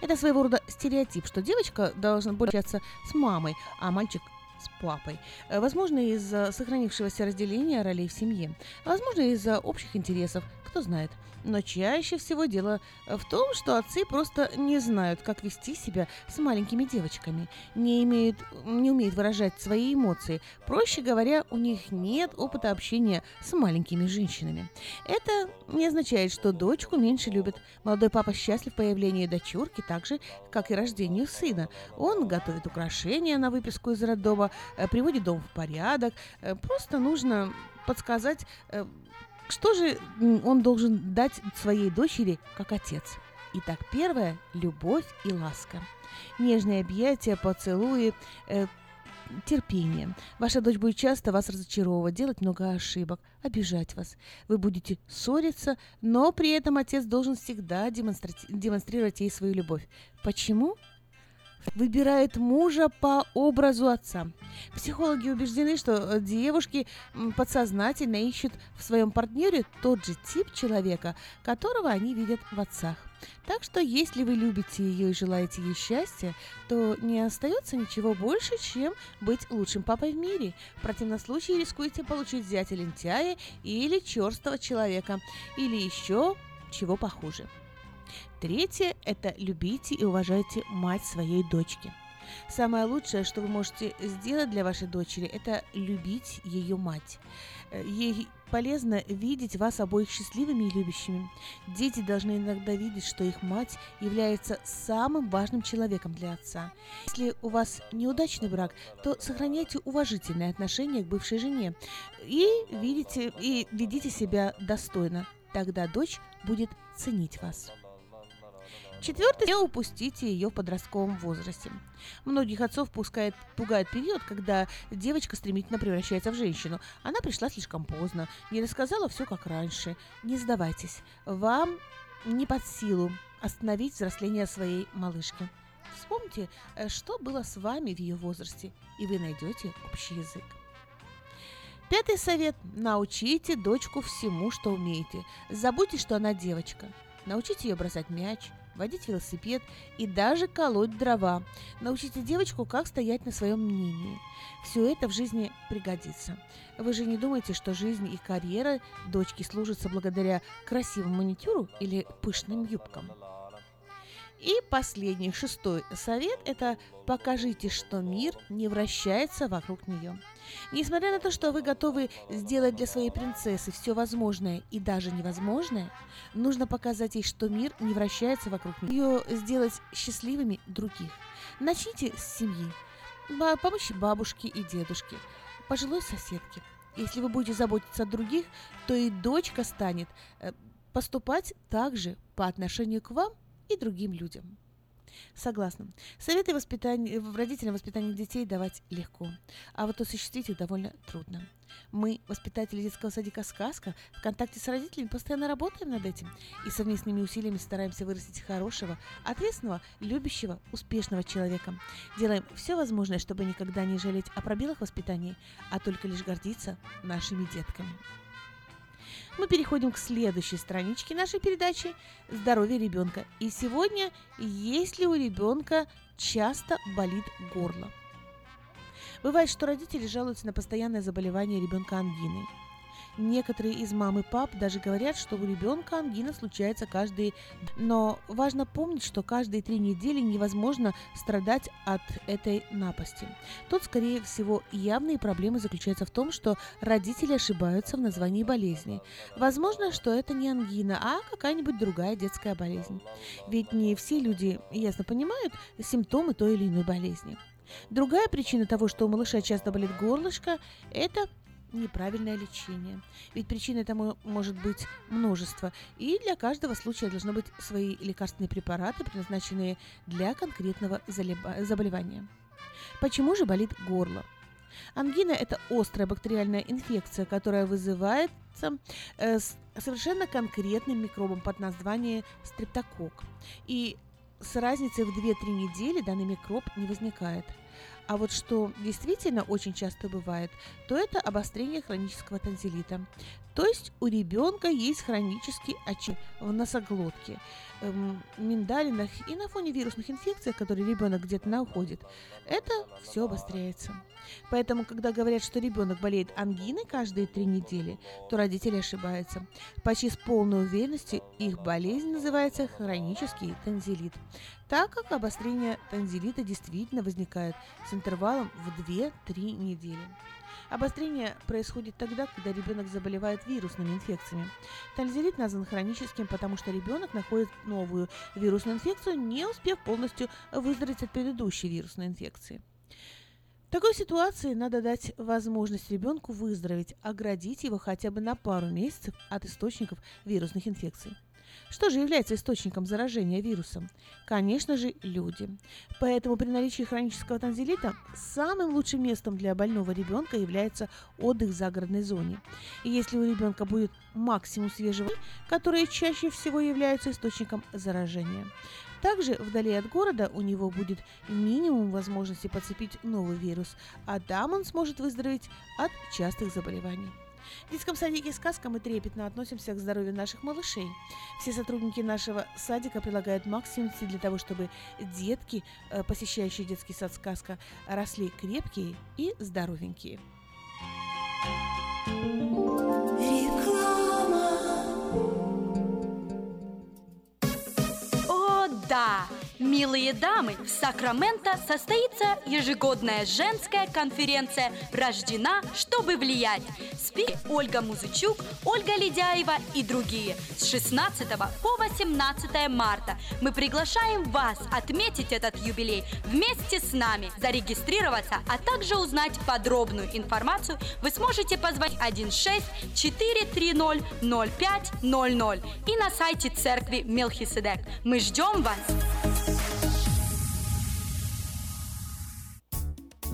[SPEAKER 6] Это своего рода стереотип, что девочка должна больше общаться с мамой, а мальчик с папой. Э, Возможно, из-за сохранившегося разделения ролей в семье. Возможно, из-за общих интересов, кто знает. Но чаще всего дело в том, что отцы просто не знают, как вести себя с маленькими девочками, не, имеют, не умеют выражать свои эмоции. Проще говоря, у них нет опыта общения с маленькими женщинами. Это не означает, что дочку меньше любят. Молодой папа счастлив появлению дочурки, так же, как и рождению сына. Он готовит украшения на выписку из роддома, э, приводит дом в порядок. Э, Просто нужно подсказать, э, что же он должен дать своей дочери как отец. Итак, первое – любовь и ласка. Нежные объятия, поцелуи, э, терпение. Ваша дочь будет часто вас разочаровывать, делать много ошибок, обижать вас. Вы будете ссориться, но при этом отец должен всегда демонстрировать ей свою любовь. Почему? Выбирает мужа по образу отца. Психологи убеждены, что э, девушки подсознательно ищут в своем партнере тот же тип человека, которого они видят в отцах. Так что, если вы любите ее и желаете ей счастья, то не остается ничего больше, чем быть лучшим папой в мире. В противном случае рискуете получить зятя лентяя или черстого человека, или еще чего похуже. Третье – это любите и уважайте мать своей дочки. Самое лучшее, что вы можете сделать для вашей дочери, это любить ее мать. Э, Ей полезно видеть вас обоих счастливыми и любящими. Дети должны иногда видеть, что их мать является самым важным человеком для отца. Если у вас неудачный брак, то сохраняйте уважительные отношения к бывшей жене и видите и ведите себя достойно. Тогда дочь будет ценить вас. Четвертое, не упустите ее в подростковом возрасте. Многих отцов пускает, пугает период, когда девочка стремительно превращается в женщину. Она пришла слишком поздно, не рассказала все как раньше. Не сдавайтесь, вам не под силу остановить взросление своей малышки. Вспомните, э, что было с вами в ее возрасте, и вы найдете общий язык. Пятый совет. Научите дочку всему, что умеете. Забудьте, что она девочка. Научите ее бросать мяч, водить велосипед и даже колоть дрова. Научите девочку, как стоять на своем мнении. Все это в жизни пригодится. Вы же не думаете, что жизнь и карьера дочки служатся благодаря красивому маникюру или пышным юбкам? И последний, шестой совет – это покажите, что мир не вращается вокруг нее. Несмотря на то, что вы готовы сделать для своей принцессы все возможное и даже невозможное, нужно показать ей, что мир не вращается вокруг нее, ее сделать счастливыми других. Начните с семьи, помощи бабушке и дедушке, пожилой соседке. Если вы будете заботиться о других, то и дочка станет э, поступать так же по отношению к вам и другим людям. Согласна. Советы воспитания, родителям воспитания детей давать легко, а вот осуществить их довольно трудно. Мы, воспитатели детского садика «Сказка», в контакте с родителями постоянно работаем над этим и совместными усилиями стараемся вырастить хорошего, ответственного, любящего, успешного человека. Делаем все возможное, чтобы никогда не жалеть о пробелах воспитания, а только лишь гордиться нашими детками мы переходим к следующей страничке нашей передачи «Здоровье ребенка». И сегодня, есть ли у ребенка часто болит горло? Бывает, что родители жалуются на постоянное заболевание ребенка ангиной – Некоторые из мам и пап даже говорят, что у ребенка ангина случается каждые... Но важно помнить, что каждые три недели невозможно страдать от этой напасти. Тут, скорее всего, явные проблемы заключаются в том, что родители ошибаются в названии болезни. Возможно, что это не ангина, а какая-нибудь другая детская болезнь. Ведь не все люди ясно понимают симптомы той или иной болезни. Другая причина того, что у малыша часто болит горлышко, это неправильное лечение. Ведь причин этому может быть множество, и для каждого случая должны быть свои лекарственные препараты, предназначенные для конкретного заболевания. Почему же болит горло? Ангина – это острая бактериальная инфекция, которая вызывается э, совершенно конкретным микробом под названием стрептокок. И с разницей в 2-3 недели данный микроб не возникает – а вот что действительно очень часто бывает, то это обострение хронического танзелита. То есть у ребенка есть хронический очаг в носоглотке, эм, миндалинах и на фоне вирусных инфекций, которые ребенок где-то находит, это все обостряется. Поэтому, когда говорят, что ребенок болеет ангиной каждые три недели, то родители ошибаются. Почти с полной уверенностью их болезнь называется хронический танзелит, так как обострение танзелита действительно возникает с интервалом в 2-3 недели. Обострение происходит тогда, когда ребенок заболевает вирусными инфекциями. Танзелит назван хроническим, потому что ребенок находит новую вирусную инфекцию, не успев полностью выздороветь от предыдущей вирусной инфекции. В такой ситуации надо дать возможность ребенку выздороветь, оградить его хотя бы на пару месяцев от источников вирусных инфекций. Что же является источником заражения вирусом? Конечно же, люди. Поэтому при наличии хронического танзелита самым лучшим местом для больного ребенка является отдых в загородной зоне. И если у ребенка будет максимум свежего, которые чаще всего являются источником заражения. Также вдали от города у него будет минимум возможности подцепить новый вирус, а там он сможет выздороветь от частых заболеваний. В детском садике «Сказка» мы трепетно относимся к здоровью наших малышей. Все сотрудники нашего садика прилагают максимум сил для того, чтобы детки, э, посещающие детский сад «Сказка», росли крепкие и здоровенькие.
[SPEAKER 8] Милые дамы, в Сакраменто состоится ежегодная женская конференция «Рождена, чтобы влиять». Спикеры Ольга Музычук, Ольга Ледяева и другие. С 16 по 18 марта мы приглашаем вас отметить этот юбилей вместе с нами. Зарегистрироваться, а также узнать подробную информацию вы сможете позвонить 16 430 0500 и на сайте церкви Мелхиседек. Мы ждем вас!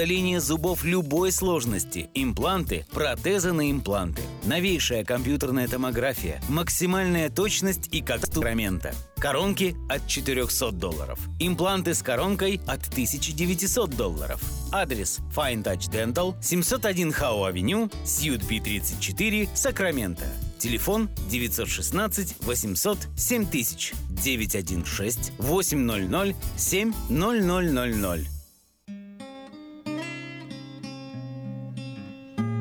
[SPEAKER 12] удаление зубов любой сложности, импланты, протезы на импланты, новейшая компьютерная томография, максимальная точность и как Сакрамента. Коронки от 400 долларов. Импланты с коронкой от 1900 долларов. Адрес Fine Touch Dental, 701 Хау Авеню, Сьют Би 34, Сакраменто. Телефон 916 800 7000 916 800 7000.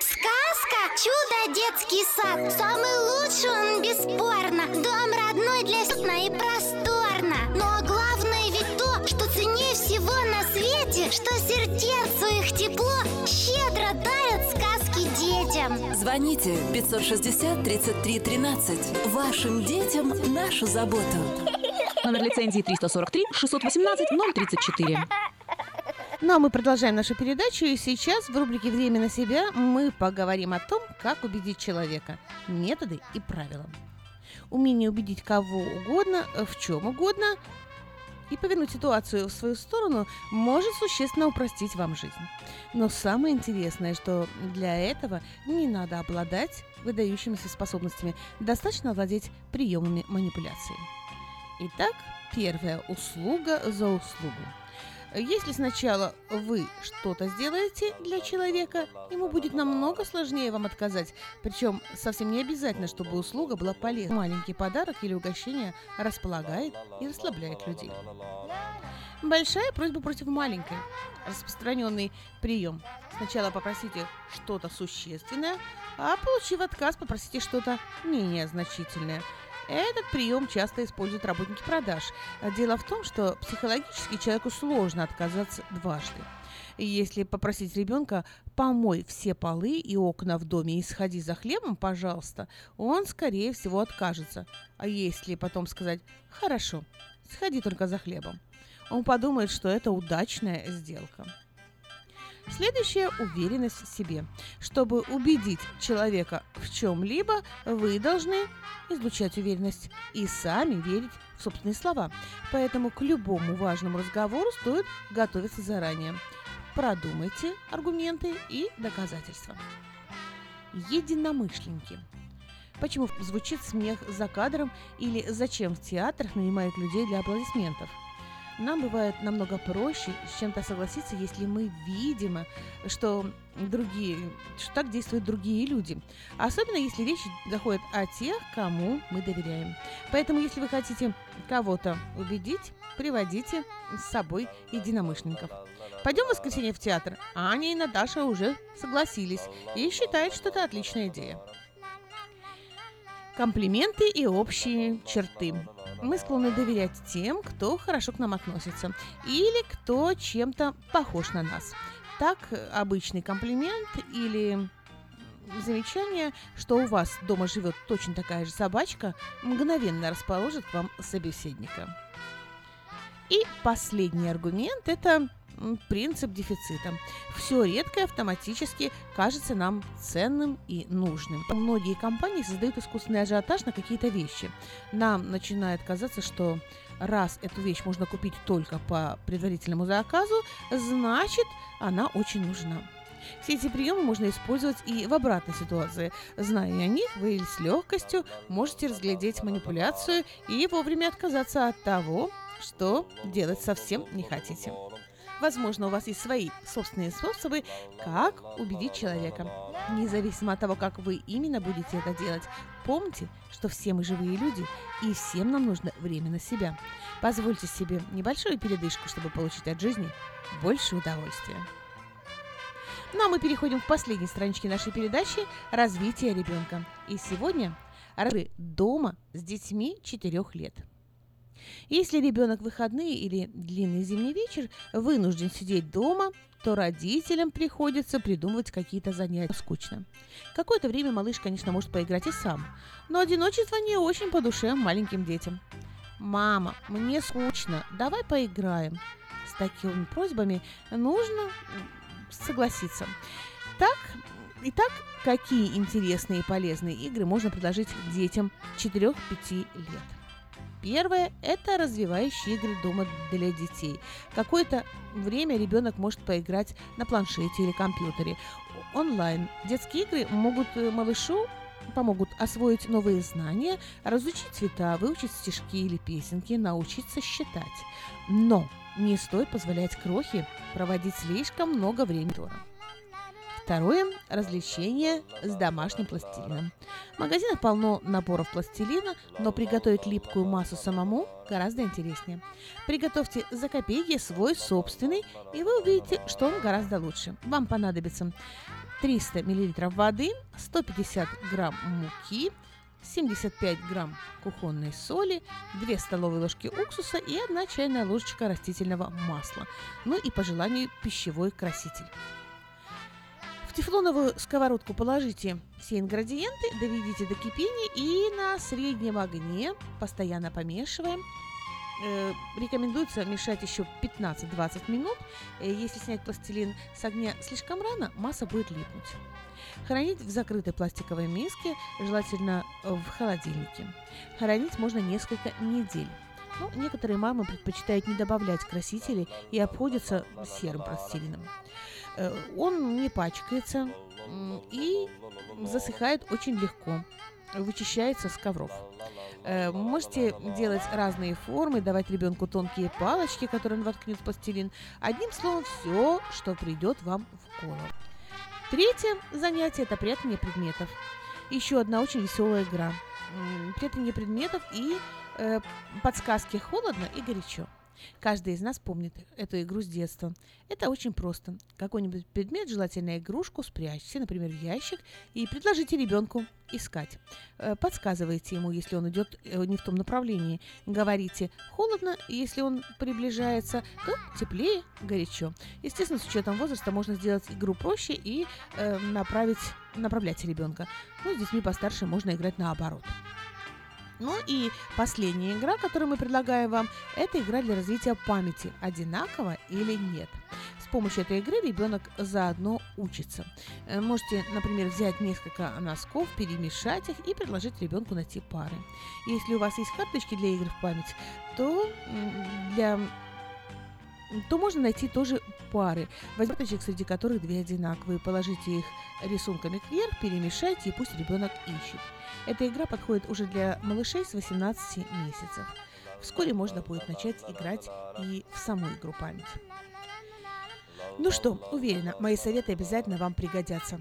[SPEAKER 52] Сказка «Чудо детский сад» Самый лучший он бесспорно Дом родной для всех и просторно Но главное ведь то, что ценнее всего на свете Что сердцу их тепло щедро дарят сказки детям
[SPEAKER 53] Звоните 560 33 13. Вашим детям нашу заботу.
[SPEAKER 55] Номер лицензии 343 618 034.
[SPEAKER 6] Ну а мы продолжаем нашу передачу, и сейчас в рубрике «Время на себя» мы поговорим о том, как убедить человека, методы и правила. Умение убедить кого угодно, в чем угодно, и повернуть ситуацию в свою сторону может существенно упростить вам жизнь. Но самое интересное, что для этого не надо обладать выдающимися способностями, достаточно владеть приемами манипуляции. Итак, первая услуга за услугу. Если сначала вы что-то сделаете для человека, ему будет намного сложнее вам отказать. Причем совсем не обязательно, чтобы услуга была полезна. Маленький подарок или угощение располагает и расслабляет людей. Большая просьба против маленькой. Распространенный прием. Сначала попросите что-то существенное, а получив отказ, попросите что-то менее значительное. Этот прием часто используют работники продаж. Дело в том, что психологически человеку сложно отказаться дважды. Если попросить ребенка «помой все полы и окна в доме и сходи за хлебом, пожалуйста», он, скорее всего, откажется. А если потом сказать «хорошо, сходи только за хлебом», он подумает, что это удачная сделка. Следующая – уверенность в себе. Чтобы убедить человека в чем-либо, вы должны излучать уверенность и сами верить в собственные слова. Поэтому к любому важному разговору стоит готовиться заранее. Продумайте аргументы и доказательства. Единомышленники. Почему звучит смех за кадром или зачем в театрах нанимают людей для аплодисментов – нам бывает намного проще с чем-то согласиться, если мы видим, что другие, что так действуют другие люди. Особенно если речь заходит о тех, кому мы доверяем. Поэтому, если вы хотите кого-то убедить, приводите с собой единомышленников. Пойдем в воскресенье в театр. Аня и Наташа уже согласились и считают, что это отличная идея. Комплименты и общие черты. Мы склонны доверять тем, кто хорошо к нам относится или кто чем-то похож на нас. Так, обычный комплимент или замечание, что у вас дома живет точно такая же собачка, мгновенно расположит к вам собеседника. И последний аргумент – это принцип дефицита. Все редкое автоматически кажется нам ценным и нужным. Многие компании создают искусственный ажиотаж на какие-то вещи. Нам начинает казаться, что раз эту вещь можно купить только по предварительному заказу, значит она очень нужна. Все эти приемы можно использовать и в обратной ситуации. Зная о них, вы с легкостью можете разглядеть манипуляцию и вовремя отказаться от того, что делать совсем не хотите. Возможно, у вас есть свои собственные способы, как убедить человека. Независимо от того, как вы именно будете это делать, помните, что все мы живые люди, и всем нам нужно время на себя. Позвольте себе небольшую передышку, чтобы получить от жизни больше удовольствия. Ну а мы переходим к последней страничке нашей передачи «Развитие ребенка». И сегодня дома с детьми 4 лет. Если ребенок в выходные или длинный зимний вечер вынужден сидеть дома, то родителям приходится придумывать какие-то занятия. Скучно. Какое-то время малыш, конечно, может поиграть и сам, но одиночество не очень по душе маленьким детям. «Мама, мне скучно, давай поиграем». С такими просьбами нужно согласиться. Так, итак, какие интересные и полезные игры можно предложить детям 4-5 лет? Первое – это развивающие игры дома для детей. Какое-то время ребенок может поиграть на планшете или компьютере. Онлайн. Детские игры могут э, малышу помогут освоить новые знания, разучить цвета, выучить стишки или песенки, научиться считать. Но не стоит позволять крохе проводить слишком много времени. Второе – развлечение с домашним пластилином. В магазинах полно наборов пластилина, но приготовить липкую массу самому гораздо интереснее. Приготовьте за копейки свой собственный, и вы увидите, что он гораздо лучше. Вам понадобится 300 мл воды, 150 грамм муки, 75 грамм кухонной соли, 2 столовые ложки уксуса и 1 чайная ложечка растительного масла. Ну и по желанию пищевой краситель. Тефлоновую сковородку положите все ингредиенты, доведите до кипения и на среднем огне, постоянно помешиваем, э, рекомендуется мешать еще 15-20 минут. Э, если снять пластилин с огня слишком рано, масса будет липнуть. Хранить в закрытой пластиковой миске, желательно в холодильнике. Хранить можно несколько недель. Но некоторые мамы предпочитают не добавлять красителей и обходятся серым пластилином. Э, он не пачкается и засыхает очень легко, вычищается с ковров. Э, можете делать разные формы, давать ребенку тонкие палочки, которые он воткнет в пластилин. Одним словом, все, что придет вам в голову. Третье занятие – это прятание предметов. Еще одна очень веселая игра. Прятание предметов и э, подсказки холодно и горячо. Каждый из нас помнит эту игру с детства. Это очень просто. Какой-нибудь предмет, желательно игрушку, спрячьте, например, в ящик, и предложите ребенку искать. Э, подсказывайте ему, если он идет э, не в том направлении. Говорите холодно, если он приближается, то теплее, горячо. Естественно, с учетом возраста можно сделать игру проще и э, направить, направлять ребенка. Ну, с детьми постарше можно играть наоборот. Ну и последняя игра, которую мы предлагаем вам, это игра для развития памяти. Одинаково или нет? С помощью этой игры ребенок заодно учится. Э, можете, например, взять несколько носков, перемешать их и предложить ребенку найти пары. Если у вас есть карточки для игр в память, то для то можно найти тоже пары. Возьмите среди которых две одинаковые, положите их рисунками кверх, перемешайте и пусть ребенок ищет. Эта игра подходит уже для малышей с 18 месяцев. Вскоре можно будет начать играть и в саму игру память. Ну что, уверена, мои советы обязательно вам пригодятся.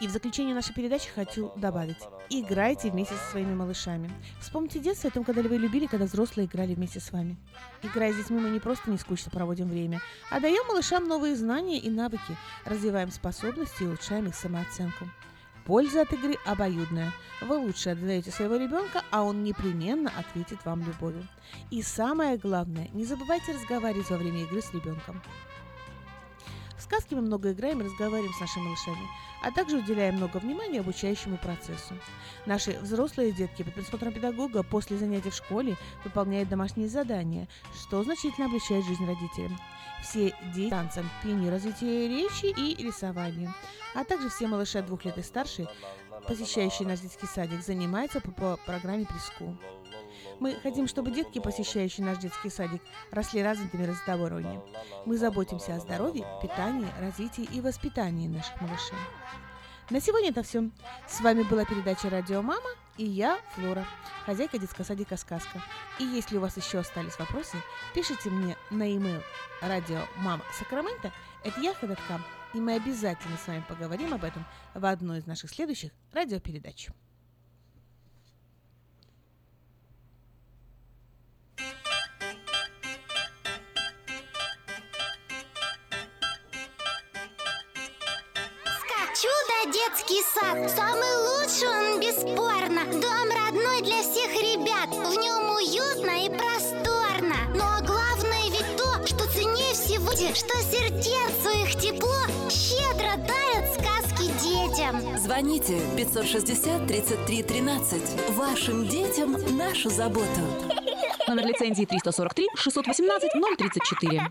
[SPEAKER 6] И в заключение нашей передачи хочу добавить. Играйте вместе со своими малышами. Вспомните детство о том, когда вы любили, когда взрослые играли вместе с вами. Играя с детьми, мы не просто не скучно проводим время, а даем малышам новые знания и навыки, развиваем способности и улучшаем их самооценку. Польза от игры обоюдная. Вы лучше отдаете своего ребенка, а он непременно ответит вам любовью. И самое главное, не забывайте разговаривать во время игры с ребенком. В сказке мы много играем и разговариваем с нашими малышами, а также уделяем много внимания обучающему процессу. Наши взрослые детки под присмотром педагога после занятий в школе выполняют домашние задания, что значительно облегчает жизнь родителям все дети танцам, пению, развитию речи и рисованию. А также все малыши от двух лет и старше, посещающие наш детский садик, занимаются по, по программе Приску. Мы хотим, чтобы детки, посещающие наш детский садик, росли развитыми разговорными. Мы заботимся о здоровье, питании, развитии и воспитании наших малышей. На сегодня это все. С вами была передача «Радио Мама» И я, Флора, хозяйка детского садика «Сказка». И если у вас еще остались вопросы, пишите мне на e-mail радио мама Сакрамента, это яха.ком, и мы обязательно с вами поговорим об этом в одной из наших следующих радиопередач.
[SPEAKER 52] Детский сад Самый лучший он бесспорно Дом родной для всех ребят В нем уютно и просторно Но главное ведь то, что ценнее всего Что сердцу их тепло Щедро дарят сказки детям
[SPEAKER 53] Звоните 560 33 13. Вашим детям нашу заботу.
[SPEAKER 54] Номер лицензии 343 618 034.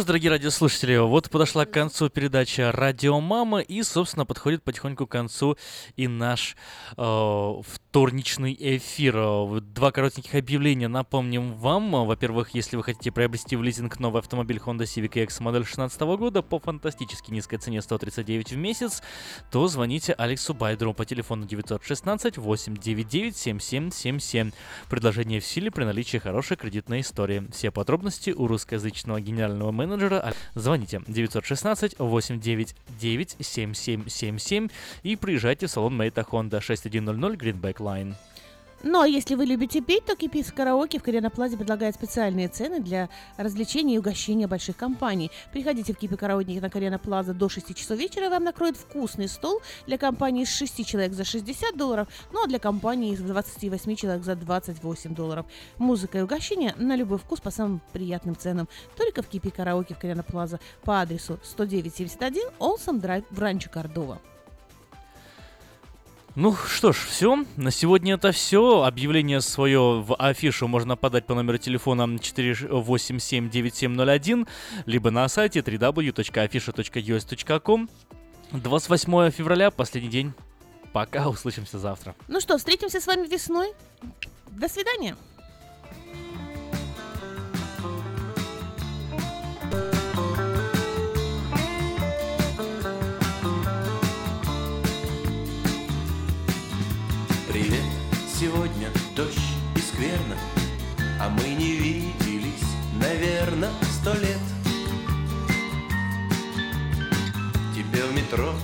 [SPEAKER 4] Ж, дорогие радиослушатели, вот подошла к концу передача «Радио Мама», и, собственно, подходит потихоньку к концу и наш э, вторничный эфир. Э, Два коротеньких объявления напомним вам. Во-первых, если вы хотите приобрести в лизинг новый автомобиль Honda Civic X модель 2016 года по фантастически низкой цене 139 в месяц, то звоните Алексу Байдеру по телефону 916 899 7777. Предложение в силе при наличии хорошей кредитной истории. Все подробности у русскоязычного генерального менеджера. Звоните 916 899 7777 и приезжайте в салон Мейта Honda 6100 Greenback Line.
[SPEAKER 6] Ну а если вы любите петь, то Кипис Караоке в Кориана Плазе предлагает специальные цены для развлечений и угощения больших компаний. Приходите в Кипи Караоке на Кориана Плаза до 6 часов вечера, и вам накроют вкусный стол для компании из 6 человек за 60 долларов, ну а для компании из 28 человек за 28 долларов. Музыка и угощения на любой вкус по самым приятным ценам. Только в Кипи Караоке в Кориана Плаза по адресу 10971 Олсом Драйв в Ранчо Кордова.
[SPEAKER 4] Ну что ж, все. На сегодня это все. Объявление свое в афишу можно подать по номеру телефона 487-9701, либо на сайте www.afisha.us.com. 28 февраля, последний день. Пока, услышимся завтра.
[SPEAKER 6] Ну что, встретимся с вами весной. До свидания.
[SPEAKER 48] А мы не виделись, наверное, сто лет. Тебе в метро